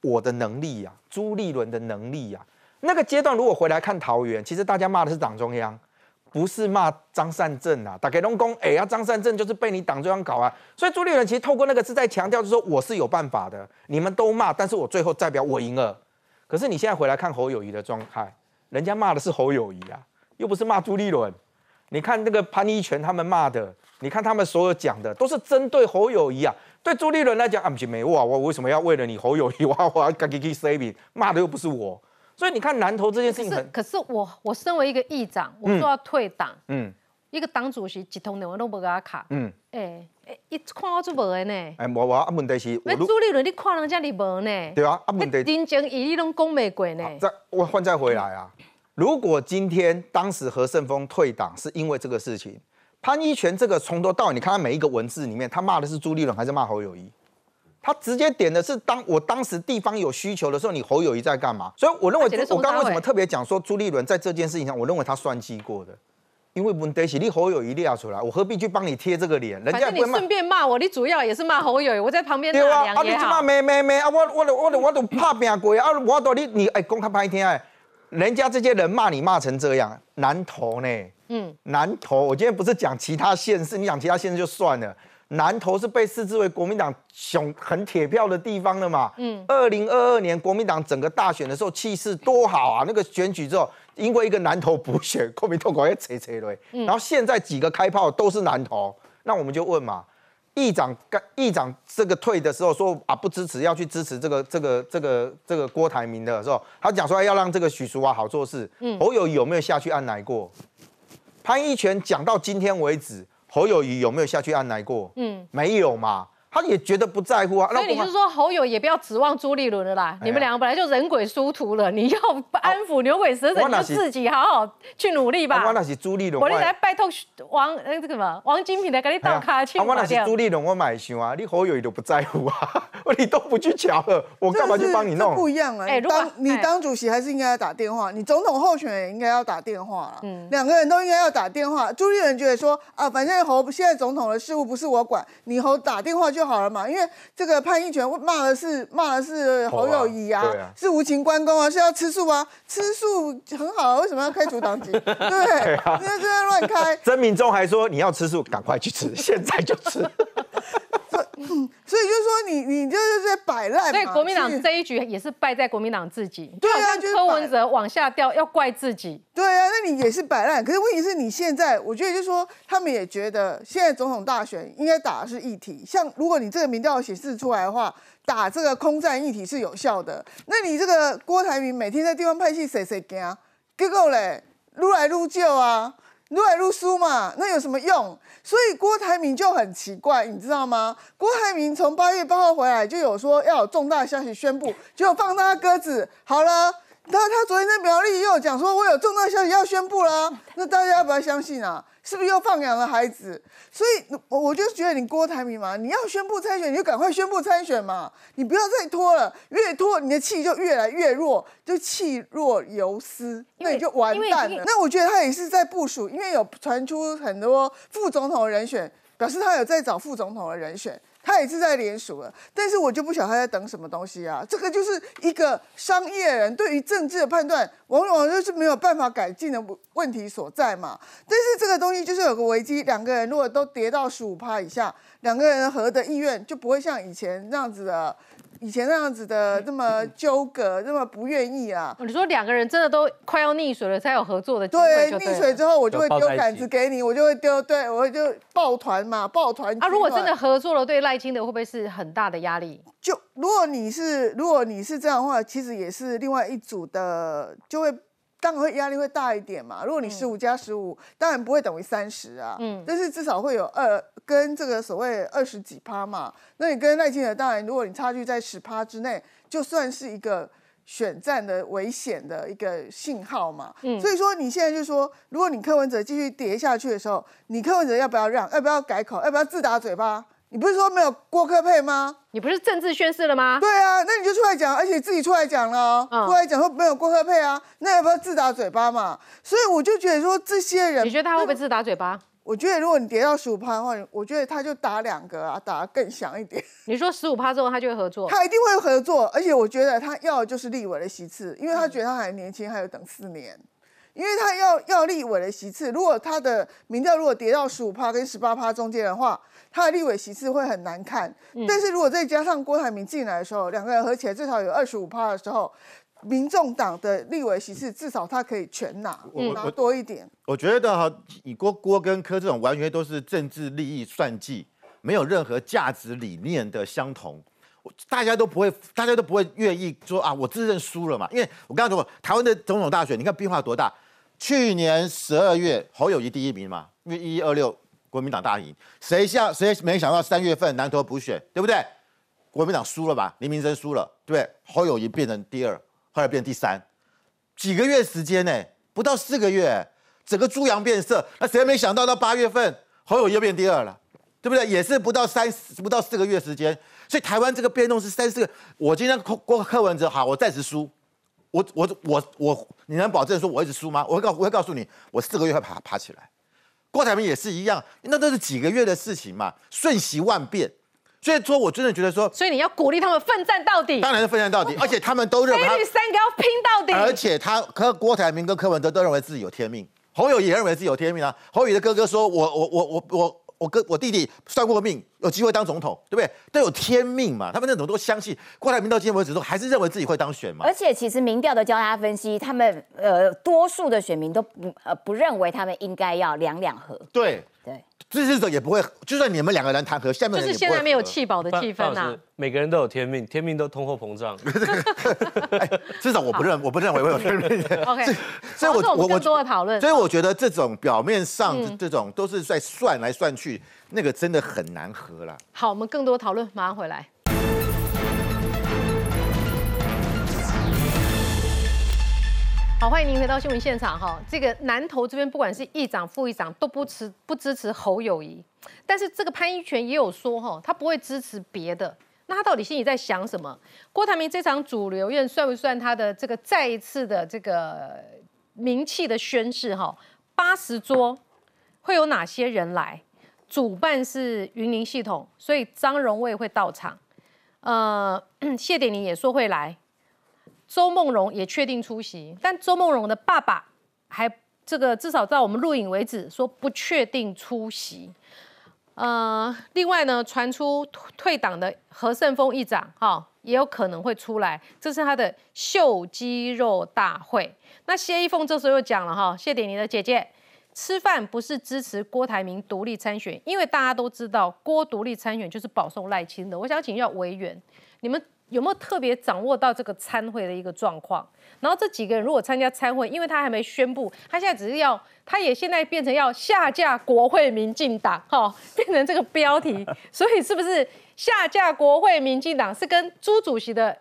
我的能力呀，朱立伦的能力呀。那个阶段如果回来看桃园，其实大家骂的是党中央。不是骂张善政啊，打给龙公，哎呀，张善政就是被你党中央搞啊，所以朱立伦其实透过那个是在强调，就是说我是有办法的，你们都骂，但是我最后代表我赢了。可是你现在回来看侯友谊的状态，人家骂的是侯友谊啊，又不是骂朱立伦。你看那个潘一全他们骂的，你看他们所有讲的都是针对侯友谊啊，对朱立伦来讲啊不行没我，我为什么要为了你侯友谊，我我要赶紧去 saving，骂的又不是我。所以你看南投这件事情很，可是我我身为一个议长，我说要退党，嗯，一个党主席一通电话都不给他卡，嗯，哎哎，一看我就无的呢，哎，我我啊问题是，那朱立伦你看人家你无呢，对啊，啊问题，人情义你拢讲没过呢，再我换再回来啊，如果今天当时何胜峰退党是因为这个事情，潘一权这个从头到尾你看他每一个文字里面，他骂的是朱立伦还是骂侯友谊？他直接点的是当我当时地方有需求的时候，你侯友谊在干嘛？所以我认为，我刚刚为什么特别讲说朱立伦在这件事情上，我认为他算计过的，因为问题是你侯友谊列出来，我何必去帮你贴这个脸？人家你顺便骂我，你主要也是骂侯友谊，我在旁边对啊，啊你这骂咩咩咩啊！我我我我我都怕变鬼啊！我都你你哎，公开拍天哎，人家这些人骂你骂成这样，难投呢？嗯，难投，我今天不是讲其他县市，你讲其他县市就算了。南投是被视之为国民党雄很铁票的地方了嘛？嗯，二零二二年国民党整个大选的时候气势多好啊！那个选举之后，因为一个南投补选，国民党搞要扯扯嘞。然后现在几个开炮都是南投，那我们就问嘛，议长干议长这个退的时候说啊不支持，要去支持这个这个这个这个郭台铭的时候，他讲说要让这个许淑华好做事。嗯，侯友有没有下去按奶过？潘一权讲到今天为止。侯友谊有没有下去按奶过？嗯，没有嘛。他也觉得不在乎啊，所以你是说侯友也不要指望朱立伦了啦？你们两个本来就人鬼殊途了，你要安抚牛鬼蛇神，你就自己好好去努力吧。我那是朱立伦，我来拜托王那个什么王金平来给你倒卡去。我那是朱立伦，我买想啊，你侯友也都不在乎啊，[LAUGHS] 你都不去瞧了，我干嘛去帮你弄？不一样啊！哎，当你当主席还是应该要打电话，你总统候选人应该要打电话嗯，两个人都应该要打电话。朱立伦觉得说啊，反正侯现在总统的事务不是我管，你侯打电话就好了嘛，因为。这个潘一权骂的是骂的是侯友谊啊，是无情关公啊，是要吃素啊，吃素很好，为什么要开除党籍？[LAUGHS] 对，因为这样乱开。曾明忠还说你要吃素，赶快去吃，[LAUGHS] 现在就吃。[LAUGHS] 所以就是说，你你就是在摆烂。所以国民党这一局也是败在国民党自己。对啊，就是柯文哲往下掉，要怪自己。对啊，那你也是摆烂。可是问题是你现在，我觉得就是说，他们也觉得现在总统大选应该打的是议题。像如果如果你这个民调显示出来的话，打这个空战议题是有效的。那你这个郭台铭每天在地方派系谁谁惊，结果嘞撸来撸旧啊。撸来撸输嘛，那有什么用？所以郭台铭就很奇怪，你知道吗？郭台铭从八月八号回来就有说要有重大消息宣布，结果放他鸽子。好了，他他昨天在苗栗又有讲说，我有重大消息要宣布了，那大家要不要相信啊？是不是又放养了孩子？所以，我我就觉得你郭台铭嘛，你要宣布参选，你就赶快宣布参选嘛，你不要再拖了，越拖你的气就越来越弱，就气若游丝，那你就完蛋了。那我觉得他也是在部署，因为有传出很多副总统的人选，表示他有在找副总统的人选。他也是在联署了，但是我就不晓得他在等什么东西啊！这个就是一个商业人对于政治的判断，往往就是没有办法改进的问题所在嘛。但是这个东西就是有个危机，两个人如果都跌到十五趴以下，两个人合的意愿就不会像以前那样子的。以前那样子的这么纠葛，这么不愿意啊！你说两个人真的都快要溺水了，才有合作的机会。对，溺水之后我就会丢杆子给你，我就会丢，对我就抱团嘛，抱团。啊，如果真的合作了，对赖清德会不会是很大的压力？就如果你是如果你是这样的话，其实也是另外一组的就会。当然会压力会大一点嘛。如果你十五加十五，当然不会等于三十啊。嗯，但是至少会有二跟这个所谓二十几趴嘛。那你跟赖清德，当然如果你差距在十趴之内，就算是一个选战的危险的一个信号嘛。嗯，所以说你现在就说，如果你柯文哲继续跌下去的时候，你柯文哲要不要让？要不要改口？要不要自打嘴巴？你不是说没有郭科配吗？你不是政治宣誓了吗？对啊，那你就出来讲，而且自己出来讲了，出来讲说没有郭科配啊，那要不要自打嘴巴嘛？所以我就觉得说这些人，你觉得他会不会自打嘴巴？我觉得如果你跌到十五趴的话，我觉得他就打两个啊，打得更响一点。[LAUGHS] 你说十五趴之后他就会合作？他一定会合作，而且我觉得他要的就是立委的席次，因为他觉得他还年轻，还有等四年。因为他要要立委的席次，如果他的民调如果跌到十五趴跟十八趴中间的话，他的立委席次会很难看。但是如果再加上郭台铭进来的时候，两个人合起来至少有二十五趴的时候，民众党的立委席次至少他可以全拿，拿多一点。我觉得哈，以郭郭跟柯这种完全都是政治利益算计，没有任何价值理念的相同，大家都不会，大家都不会愿意说啊，我自认输了嘛。因为我刚刚说过，台湾的总统大选，你看变化多大。去年十二月，侯友谊第一名嘛，因为一一二六国民党大赢，谁想谁没想到三月份南投补选，对不对？国民党输了吧，林明珍输了，对不对？侯友谊变成第二，后来变第三，几个月时间呢？不到四个月，整个猪羊变色。那谁没想到到八月份，侯友谊又变第二了，对不对？也是不到三不到四个月时间，所以台湾这个变动是三四个。我今天郭柯文哲好，我暂时输。我我我我，你能保证说我一直输吗？我会告我会告诉你，我四个月会爬爬起来。郭台铭也是一样，那都是几个月的事情嘛，瞬息万变。所以说我真的觉得说，所以你要鼓励他们奋战到底。当然是奋战到底，而且他们都认为他三个要拼到底。而且他和郭台铭跟柯文哲都认为自己有天命，侯友也认为自己有天命啊。侯友的哥哥说：“我我我我我我哥我弟弟算过命，有机会当总统，对不对？都有天命嘛。他们那种都相信。郭台铭到今天为止都还是认为自己会当选嘛。而且其实民调的交叉分析，他们呃多数的选民都不呃不认为他们应该要两两合。对对，支持者也不会，就算你们两个人谈和，下面就是现在没有气保的气氛呐。每个人都有天命，天命都通货膨胀。至少我不认，我不认为我有天命。[LAUGHS] OK，所以我我我多的讨论。所以我觉得这种表面上这种都是在算来算去，那个真的很难合了。好，我们更多讨论，马上回来。好，欢迎您回到新闻现场哈。这个南投这边，不管是议长、副议长都不持不支持侯友谊，但是这个潘一权也有说哈，他不会支持别的。那他到底心里在想什么？郭台铭这场主流宴算不算他的这个再一次的这个名气的宣誓哈？八十桌会有哪些人来？主办是云林系统，所以张荣卫会到场。呃，[CLEARS THROAT] 谢点宁也说会来。周梦荣也确定出席，但周梦荣的爸爸还这个至少到我们录影为止说不确定出席。呃，另外呢，传出退党的何胜峰议长哈、也有可能会出来，这是他的秀肌肉大会。那谢依凤这时候又讲了哈，谢点你的姐姐吃饭不是支持郭台铭独立参选，因为大家都知道郭独立参选就是保送赖清德。我想请教委员，你们。有没有特别掌握到这个参会的一个状况？然后这几个人如果参加参会，因为他还没宣布，他现在只是要，他也现在变成要下架国会民进党，[LAUGHS] 哈、哦，变成这个标题，[LAUGHS] 所以是不是下架国会民进党是跟朱主席的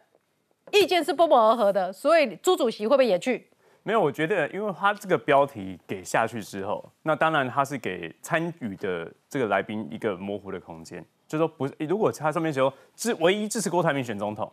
意见是不谋而合的？所以朱主席会不会也去？没有，我觉得，因为他这个标题给下去之后，那当然他是给参与的这个来宾一个模糊的空间。就说不是，如果他上面说支唯一支持郭台铭选总统，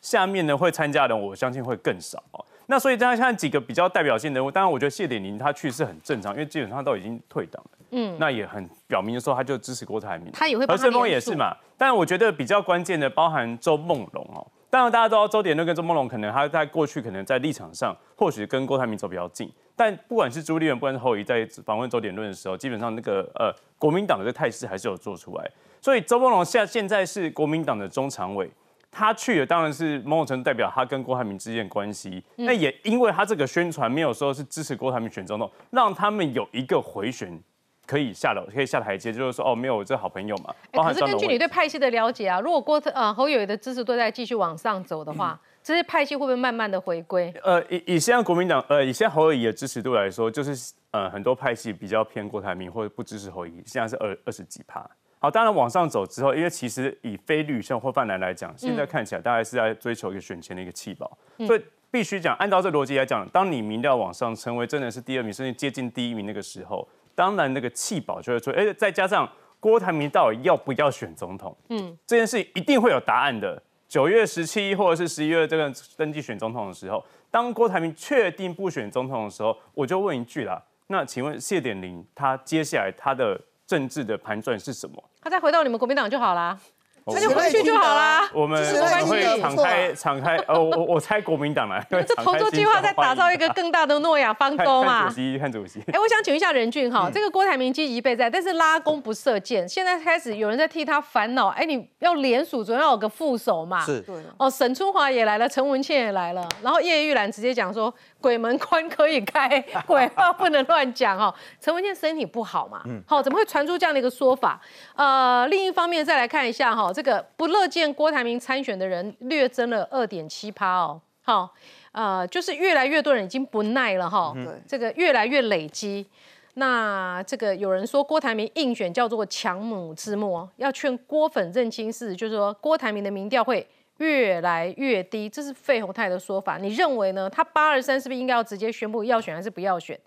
下面呢会参加的人，我相信会更少哦。那所以大家看几个比较代表性的人物，当然我觉得谢点宁他去是很正常，因为基本上都已经退党了，嗯，那也很表明说他就支持郭台铭，他也会何胜峰也是嘛。但我觉得比较关键的包含周梦龙哦，当然大家都知道周点论跟周梦龙可能他在过去可能在立场上或许跟郭台铭走比较近，但不管是朱立伦，不管是侯友宜在访问周点论的时候，基本上那个呃国民党的这态势还是有做出来。所以周梦龙现现在是国民党的中常委，他去了当然是某种程度代表他跟郭台铭之间的关系。嗯那、也因为他这个宣传没有说是支持郭台铭选总统，让他们有一个回旋可以下楼，可以下台阶，就是说哦，没有我这好朋友嘛。包可是根据。你对派系的了解啊，如果郭呃侯友宜的支持度在继续往上走的话，这些派系会不会慢慢的回归？呃，以以现在国民党呃以现在侯友宜的支持度来说，就是呃很多派系比较偏郭台铭或者不支持侯友宜，现在是二二十几趴。好，当然往上走之后，因为其实以非绿胜或泛蓝来讲，现在看起来大概是在追求一个选前的一个气保，嗯。所以必须讲，按照这逻辑来讲，当你民调往上成为真的是第二名，甚至接近第一名那个时候，当然那个气保就会说，哎，再加上郭台铭到底要不要选总统，嗯，这件事一定会有答案的。九月十七或者是十一月这个登记选总统的时候，当郭台铭确定不选总统的时候，我就问一句啦，那请问谢点玲他接下来他的政治的盘算是什么？他再回到你们国民党就好啦，哦那就回去就好啦。我们会敞开敞开，呃，我我猜国民党来，[LAUGHS] 这投资计划在打造一个更大的诺亚方舟嘛主。席，看主席。哎，我想请问一下任俊哈，这个郭台铭积极备战，但是拉弓不射箭，现在开始有人在替他烦恼。哎，你要联署，总要有个副手嘛。是哦，沈春华也来了，陈文茜也来了，然后叶玉兰直接讲说鬼门关可以开，鬼话不能乱讲哦。[LAUGHS] 陈文健身体不好嘛，好、怎么会传出这样的一个说法？呃，另一方面再来看一下哈、这个不乐见郭台铭参选的人略增了二点七趴哦，好、呃，就是越来越多人已经不耐了哈、对这个越来越累积。那这个有人说郭台铭应选叫做强弩之末，要劝郭粉认清事实，就是说郭台铭的民调会越来越低，这是费鸿泰的说法。你认为呢？他八二三是不是应该要直接宣布要选还是不要选？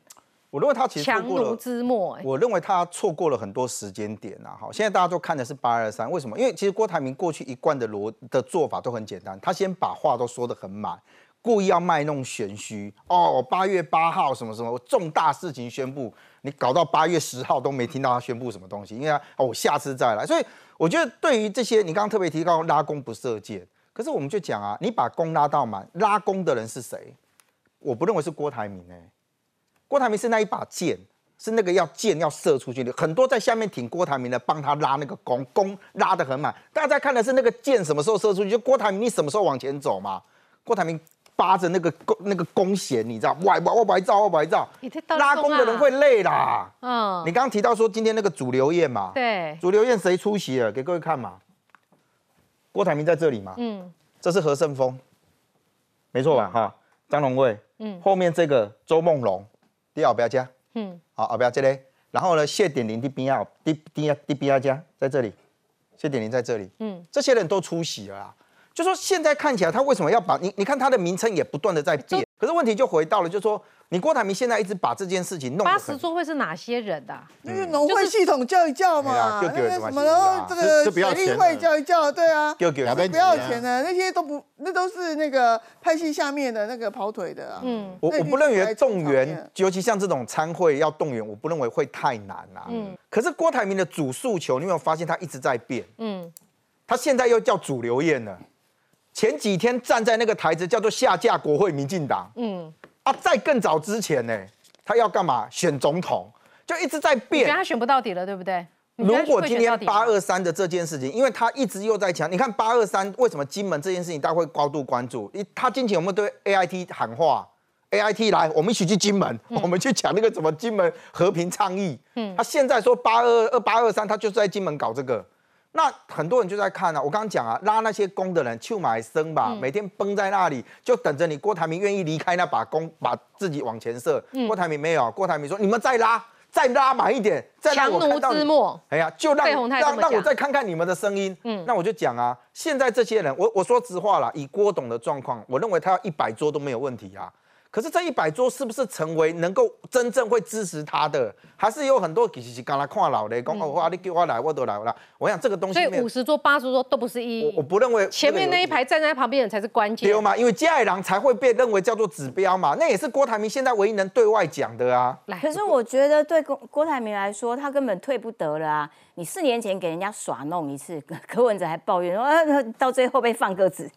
我认为他其实强弩。之末、哎，我认为他错过了很多时间点啊！好，现在大家都看的是八二三，为什么？因为其实郭台铭过去一贯的逻的做法都很简单，他先把话都说得很满，故意要卖弄玄虚哦。八月八号什么什么重大事情宣布，你搞到八月十号都没听到他宣布什么东西，因为他哦我下次再来。所以我觉得对于这些，你刚刚特别提到拉弓不射箭，可是我们就讲啊，你把弓拉到满，拉弓的人是谁？我不认为是郭台铭哎、郭台铭是那一把剑，是那个要箭要射出去的，很多在下面挺郭台铭的，帮他拉那个弓，弓拉得很满。大家在看的是那个箭什么时候射出去，就郭台铭你什么时候往前走嘛？郭台铭扒着那个弓那个弓弦，你知道，歪歪歪歪照歪歪照，拉弓的人会累啦。嗯你刚刚提到说今天那个主流宴嘛，对，主流宴谁出席了？给各位看嘛，郭台铭在这里嘛，嗯这是何胜峰，没错吧？哈，张荣卫，嗯后面这个周梦龙，第二不要加，嗯好，后不要这里，然后呢，谢点林第边要，第第啊第边加在这里，谢点林在这里，嗯，这些人都出席了啦。就说现在看起来，他为什么要把你？你看他的名称也不断的在变，可是问题就回到了，就说你郭台铭现在一直把这件事情弄八十桌会是哪些人的啊？那个农会系统叫一叫嘛，对啊那个什么，就给我然后这个水利会叫一叫，对啊，就给不要钱的，那些都不，那都是那个派系下面的那个跑腿的啊。嗯我我不认为动那员，尤其像这种参会要动员，我不认为会太难啊。嗯可是郭台铭的主诉求，你有没有发现他一直在变？嗯，他现在又叫主流宴了。前几天站在那个台子叫做下架国会民进党嗯，啊，在更早之前呢，他要干嘛？选总统，就一直在变得。他选不到底了，对不对？如果今天八二三的这件事情，因为他一直又在强，你看八二三为什么金门这件事情大家会高度关注？一他今天有没有对 AIT 喊话？AIT 来，我们一起去金门，我们去抢那个什么金门和平倡议。嗯他现在说八二二八二三，他就是在金门搞这个。那很多人就在看啊，我刚刚讲啊，拉那些弓的人去买生吧，每天绷在那里，就等着你郭台铭愿意离开那把弓，把自己往前射。郭台铭没有，郭台铭说你们再拉，再拉满一点，再让我看到哎呀，就让让让我再看看你们的声音。嗯，那我就讲啊，现在这些人，我我说实话啦，以郭董的状况，我认为他要一百桌都没有问题啊。可是这一百桌是不是成为能够真正会支持他的？还是有很多其实是刚来看老的，讲哦，话，你叫我来，我都来了。我想这个东西所以五，十桌、八十桌都不是意义。我不认为前面那一排站在旁边的人才是关键。对嘛，因为加爱郎才会被认为叫做指标嘛，那也是郭台铭现在唯一能对外讲的啊。可是我觉得对郭郭台铭来说，他根本退不得了啊！你四年前给人家耍弄一次，柯文哲还抱怨说，啊，到最后被放鸽子。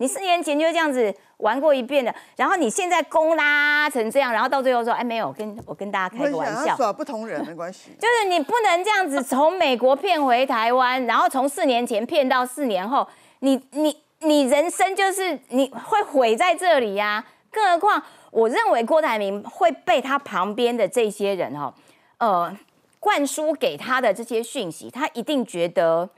你四年前就这样子玩过一遍的，然后你现在攻拉成这样，然后到最后说，哎，没有，我跟我跟大家开个玩笑，不同人没关系。就是你不能这样子从美国骗回台湾，然后从四年前骗到四年后，你你你人生就是你会毁在这里呀、更何况，我认为郭台铭会被他旁边的这些人哈、呃，灌输给他的这些讯息，他一定觉得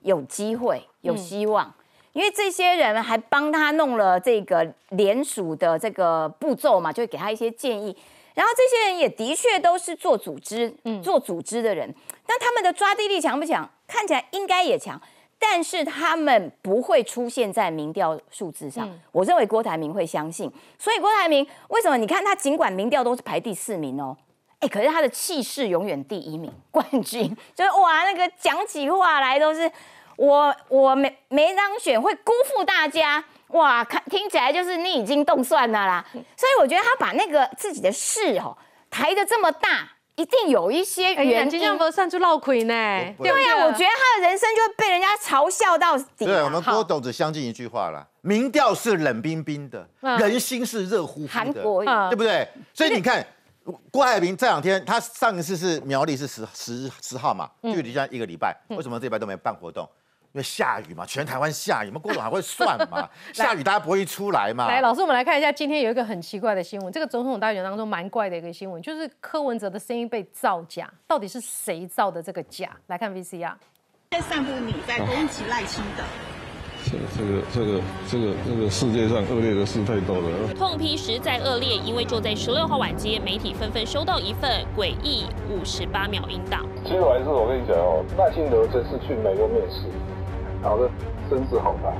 有机会、有希望。因为这些人还帮他弄了这个联署的这个步骤嘛，就会给他一些建议。然后这些人也的确都是做组织、做组织的人，那他们的抓地力强不强？看起来应该也强，但是他们不会出现在民调数字上。我认为郭台铭会相信，所以郭台铭为什么？你看他尽管民调都是排第四名哦，哎，可是他的气势永远第一名，冠军 [LAUGHS] 就是哇，那个讲起话来都是我我没没当选会辜负大家。哇，看听起来就是你已经动算了啦，所以我觉得他把那个自己的事哦抬得这么大，一定有一些哎，原因。眼睛上不上去闹亏呢？对呀、我觉得他的人生就会被人家嘲笑到底、对，啊。我们郭董只相信一句话啦，民调是冷冰冰的，嗯人心是热乎乎韩的，国对不对？所以你看，郭台铭这两天，他上一次是苗栗是十十十号嘛，嗯距离现在一个礼拜，嗯为什么这礼拜都没办活动？因为下雨嘛，全台湾下雨嘛，郭董还会算嘛，[LAUGHS] 下雨大家不会出来嘛。来，老师，我们来看一下，今天有一个很奇怪的新闻，这个总统大选当中蛮怪的一个新闻，就是柯文哲的声音被造假，到底是谁造的这个假？来看 VCR。在散布你在攻击赖清德。这这个这个这个这个世界上恶劣的事太多了。痛批实在恶劣，因为就在十六号晚间，媒体纷纷收到一份诡异五十八秒音档。其实我还是我跟你讲哦，赖清德这次去美国面试，搞得声势好大。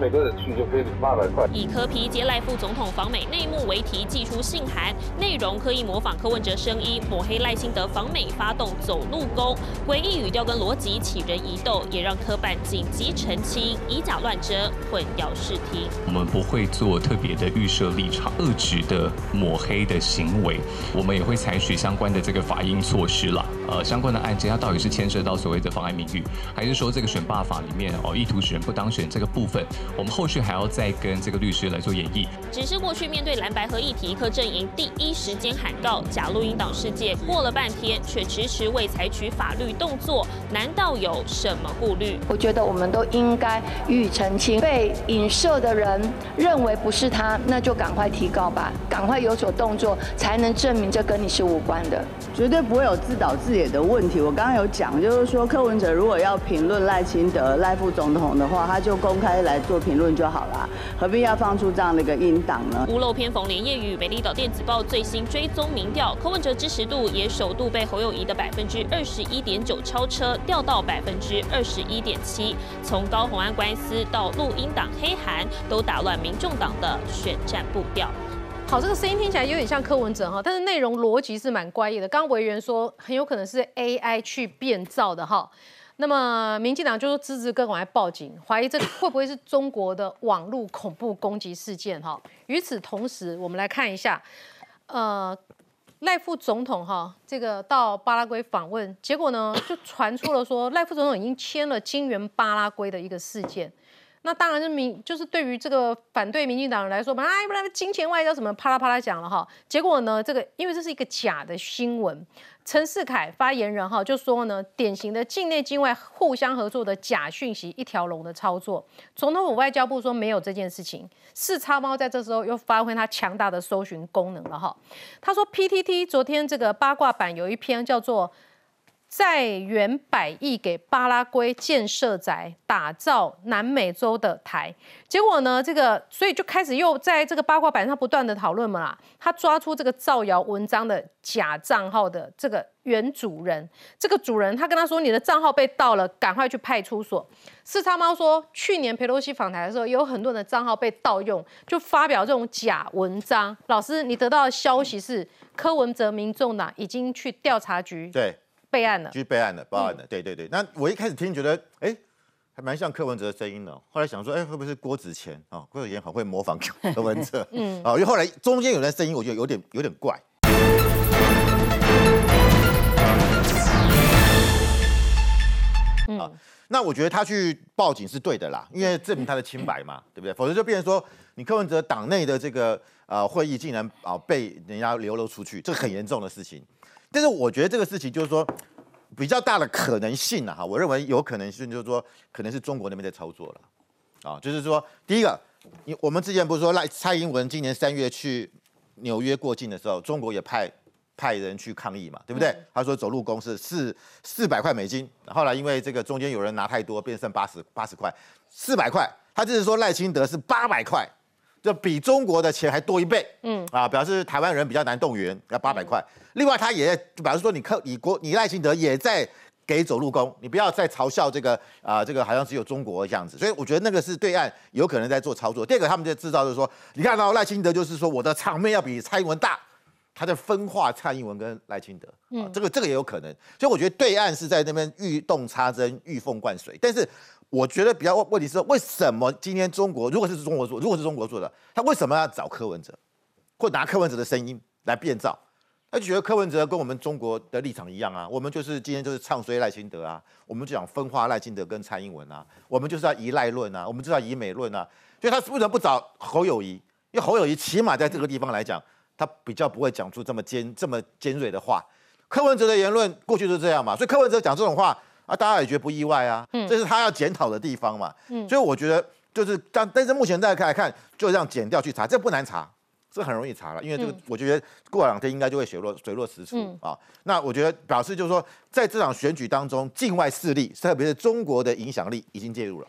每个人去就可以领八百块。以柯皮接赖副总统访美内幕为题，寄出信函，内容刻意模仿柯文哲声音，抹黑赖清德访美发动走路攻，诡异语调跟逻辑起人疑窦，也让科办紧急澄清，以假乱真，混淆视听。我们不会做特别的预设立场、遏制的抹黑的行为，我们也会采取相关的这个法应措施啦。呃，相关的案件它到底是牵涉到所谓的妨碍名誉，还是说这个选罢法里面哦意图使人不当选这个部分，我们后续还要再跟这个律师来做演绎。只是过去面对蓝白合议题，柯阵营第一时间喊告假录音档事件，过了半天却迟迟未采取法律动作，难道有什么顾虑？我觉得我们都应该予以澄清。被影射的人认为不是他，那就赶快提告吧，赶快有所动作，才能证明这跟你是无关的。绝对不会有自导自演的问题。我刚刚有讲，就是说柯文哲如果要评论赖清德、赖副总统的话，他就公开来做评论就好了，何必要放出这样的一个音档呢？屋漏偏逢连夜雨，美丽岛电子报最新追踪民调，柯文哲支持度也首度被侯友谊的百分之二十一点九超车，掉到百分之二十一点七。从高红安官司到录音档黑函，都打乱民众党的选战步调。好，这个声音听起来有点像柯文哲哈，但是内容逻辑是蛮怪异的。刚刚委员说很有可能是 AI 去变造的哈，那么民进党就说支持跟往来报警，怀疑这会不会是中国的网络恐怖攻击事件哈？与此同时，我们来看一下，呃，赖副总统哈，这个到巴拉圭访问，结果呢就传出了说赖副总统已经签了金援巴拉圭的一个事件。那当然是民，就是对于这个反对民进党人来说，嘛，哎，不然金钱外交什么啪啦啪啦讲了哈。结果呢，这个因为这是一个假的新闻，陈世凯发言人哈就说呢，典型的境内境外互相合作的假讯息一条龙的操作。总统府外交部说没有这件事情。四叉猫在这时候又发挥它强大的搜寻功能了哈。他说 PTT 昨天这个八卦版有一篇叫做。在援百亿给巴拉圭建设宅，打造南美洲的台。结果呢，这个所以就开始又在这个八卦版上不断的讨论嘛啦。他抓出这个造谣文章的假账号的这个原主人，这个主人他跟他说：“你的账号被盗了，赶快去派出所。”四叉猫说，去年佩洛西访台的时候，有很多人的账号被盗用，就发表这种假文章。老师，你得到的消息是柯文哲民众党已经去调查局对。备案了，去备案了，报案了。对对对，那我一开始听觉得，哎，还蛮像柯文哲的声音的。后来想说，哎，会不会是郭子乾啊？郭子乾很会模仿柯文哲，[LAUGHS] 嗯，啊，因为后来中间有段声音，我觉得有点有点怪。啊，那我觉得他去报警是对的啦，因为证明他的清白嘛，[COUGHS] 对不对？否则就变成说，你柯文哲党内的这个呃会议竟然啊被人家流露出去，这个很严重的事情。但是我觉得这个事情就是说，比较大的可能性啊，哈，我认为有可能性就是说，可能是中国那边在操作了，啊，就是说，第一个，你我们之前不是说赖蔡英文今年三月去纽约过境的时候，中国也派派人去抗议嘛，对不对？他说走路工是四四百块美金，后来因为这个中间有人拿太多，变剩八十八十块，四百块，他就是说赖清德是八百块。就比中国的钱还多一倍，嗯啊，表示台湾人比较难动员，要八百块。另外，他也表示说，你克你国你赖清德也在给走路工，你不要再嘲笑这个啊，这个好像只有中国这样子。所以我觉得那个是对岸有可能在做操作。第二个，他们在制造就是说，你看到赖清德就是说我的场面要比蔡英文大，他在分化蔡英文跟赖清德，嗯，这个这个也有可能。所以我觉得对岸是在那边欲动插针、欲缝灌水，但是。我觉得比较问题是，为什么？今天中国如果是中国做，如果是中国做的，他为什么？要找柯文哲，或拿柯文哲的声音来变造？他就觉得柯文哲跟我们中国的立场一样啊，我们就是今天就是唱衰赖清德啊，我们就想分化赖清德跟蔡英文啊，我们就是要以赖论啊，我们就是要以美论啊，所以他为什么？不找侯友谊？因为侯友谊起码在这个地方来讲，他比较不会讲出这么？尖这么？尖锐的话。柯文哲的言论过去是这样嘛，所以柯文哲讲这种话。啊，大家也觉得不意外啊，这是他要检讨的地方嘛，所以我觉得就是但但是目前大家来看，就让剪掉去查，这不难查，这很容易查了，因为这个我觉得过两天应该就会水落水落石出啊。那我觉得表示就是说，在这场选举当中，境外势力，特别是中国的影响力已经介入了，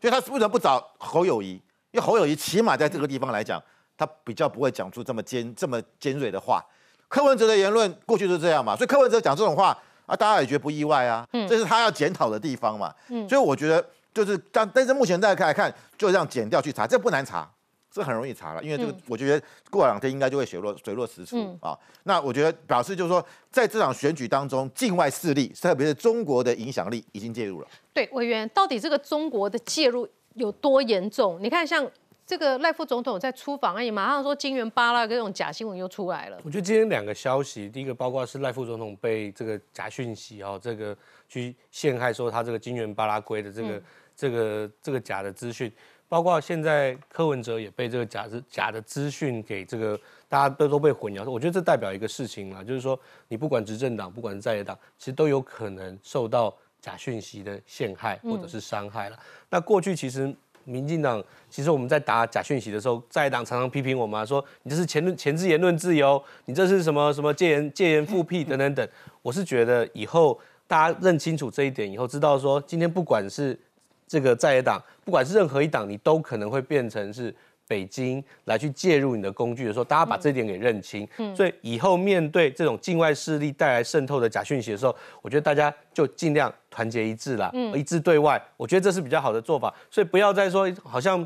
所以他为什么不找侯友谊？因为侯友谊起码在这个地方来讲。他比较不会讲出这么尖、这么尖锐的话。柯文哲的言论过去就是这样嘛，所以柯文哲讲这种话啊，啊，大家也觉得不意外啊，嗯这是他要检讨的地方嘛。嗯所以我觉得就是但但是目前大家来看，就这样剪掉去查，这不难查。这很容易查了，因为这个嗯我觉得过两天应该就会水落水落石出、嗯啊。那我觉得表示就是说，在这场选举当中，境外势力，特别是中国的影响力已经介入了。对，委员，到底这个中国的介入有多严重？你看，像这个赖副总统在出访而已，马上说金元巴拉这种假新闻又出来了。我觉得今天两个消息，第一个包括是赖副总统被这个假讯息哦，这个去陷害说他这个金元巴拉圭的这个、嗯这个这个假的资讯，包括现在柯文哲也被这个假资假的资讯给这个大家都都被混淆。我觉得这代表一个事情啦，就是说你不管执政党，不管是在野党，其实都有可能受到假讯息的陷害或者是伤害了。那过去其实。民进党其实我们在打假讯息的时候，在野党常常批评我们、啊，说你这是前论前置言论自由，你这是什么什么戒言戒言复辟等等等。我是觉得以后大家认清楚这一点以后，知道说今天不管是这个在野党，不管是任何一党，你都可能会变成是北京来去介入你的工具的时候，大家把这点给认清。嗯所以以后面对这种境外势力带来渗透的假讯息的时候，我觉得大家就尽量团结一致啦，嗯一致对外，我觉得这是比较好的做法。所以不要再说好像。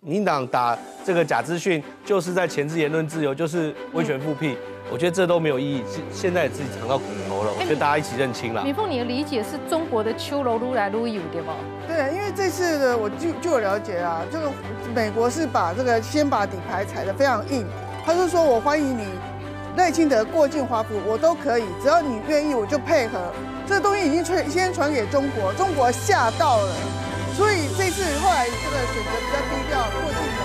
民进党打这个假资讯，就是在钳制言论自由，就是威权复辟，我觉得这都没有意义。现现在也自己尝到苦头了，我觉得大家一起认清了。米凤，你的理解是中国的秋楼撸来撸有对吗？对，因为这次的我据据我了解啊，这个美国是把这个先把底牌踩得非常硬，他是说我欢迎你赖清德过境华府，我都可以，只要你愿意，我就配合。这个东西已经传先传给中国，中国吓到了，所以这次后来这个选择比较低调，过境。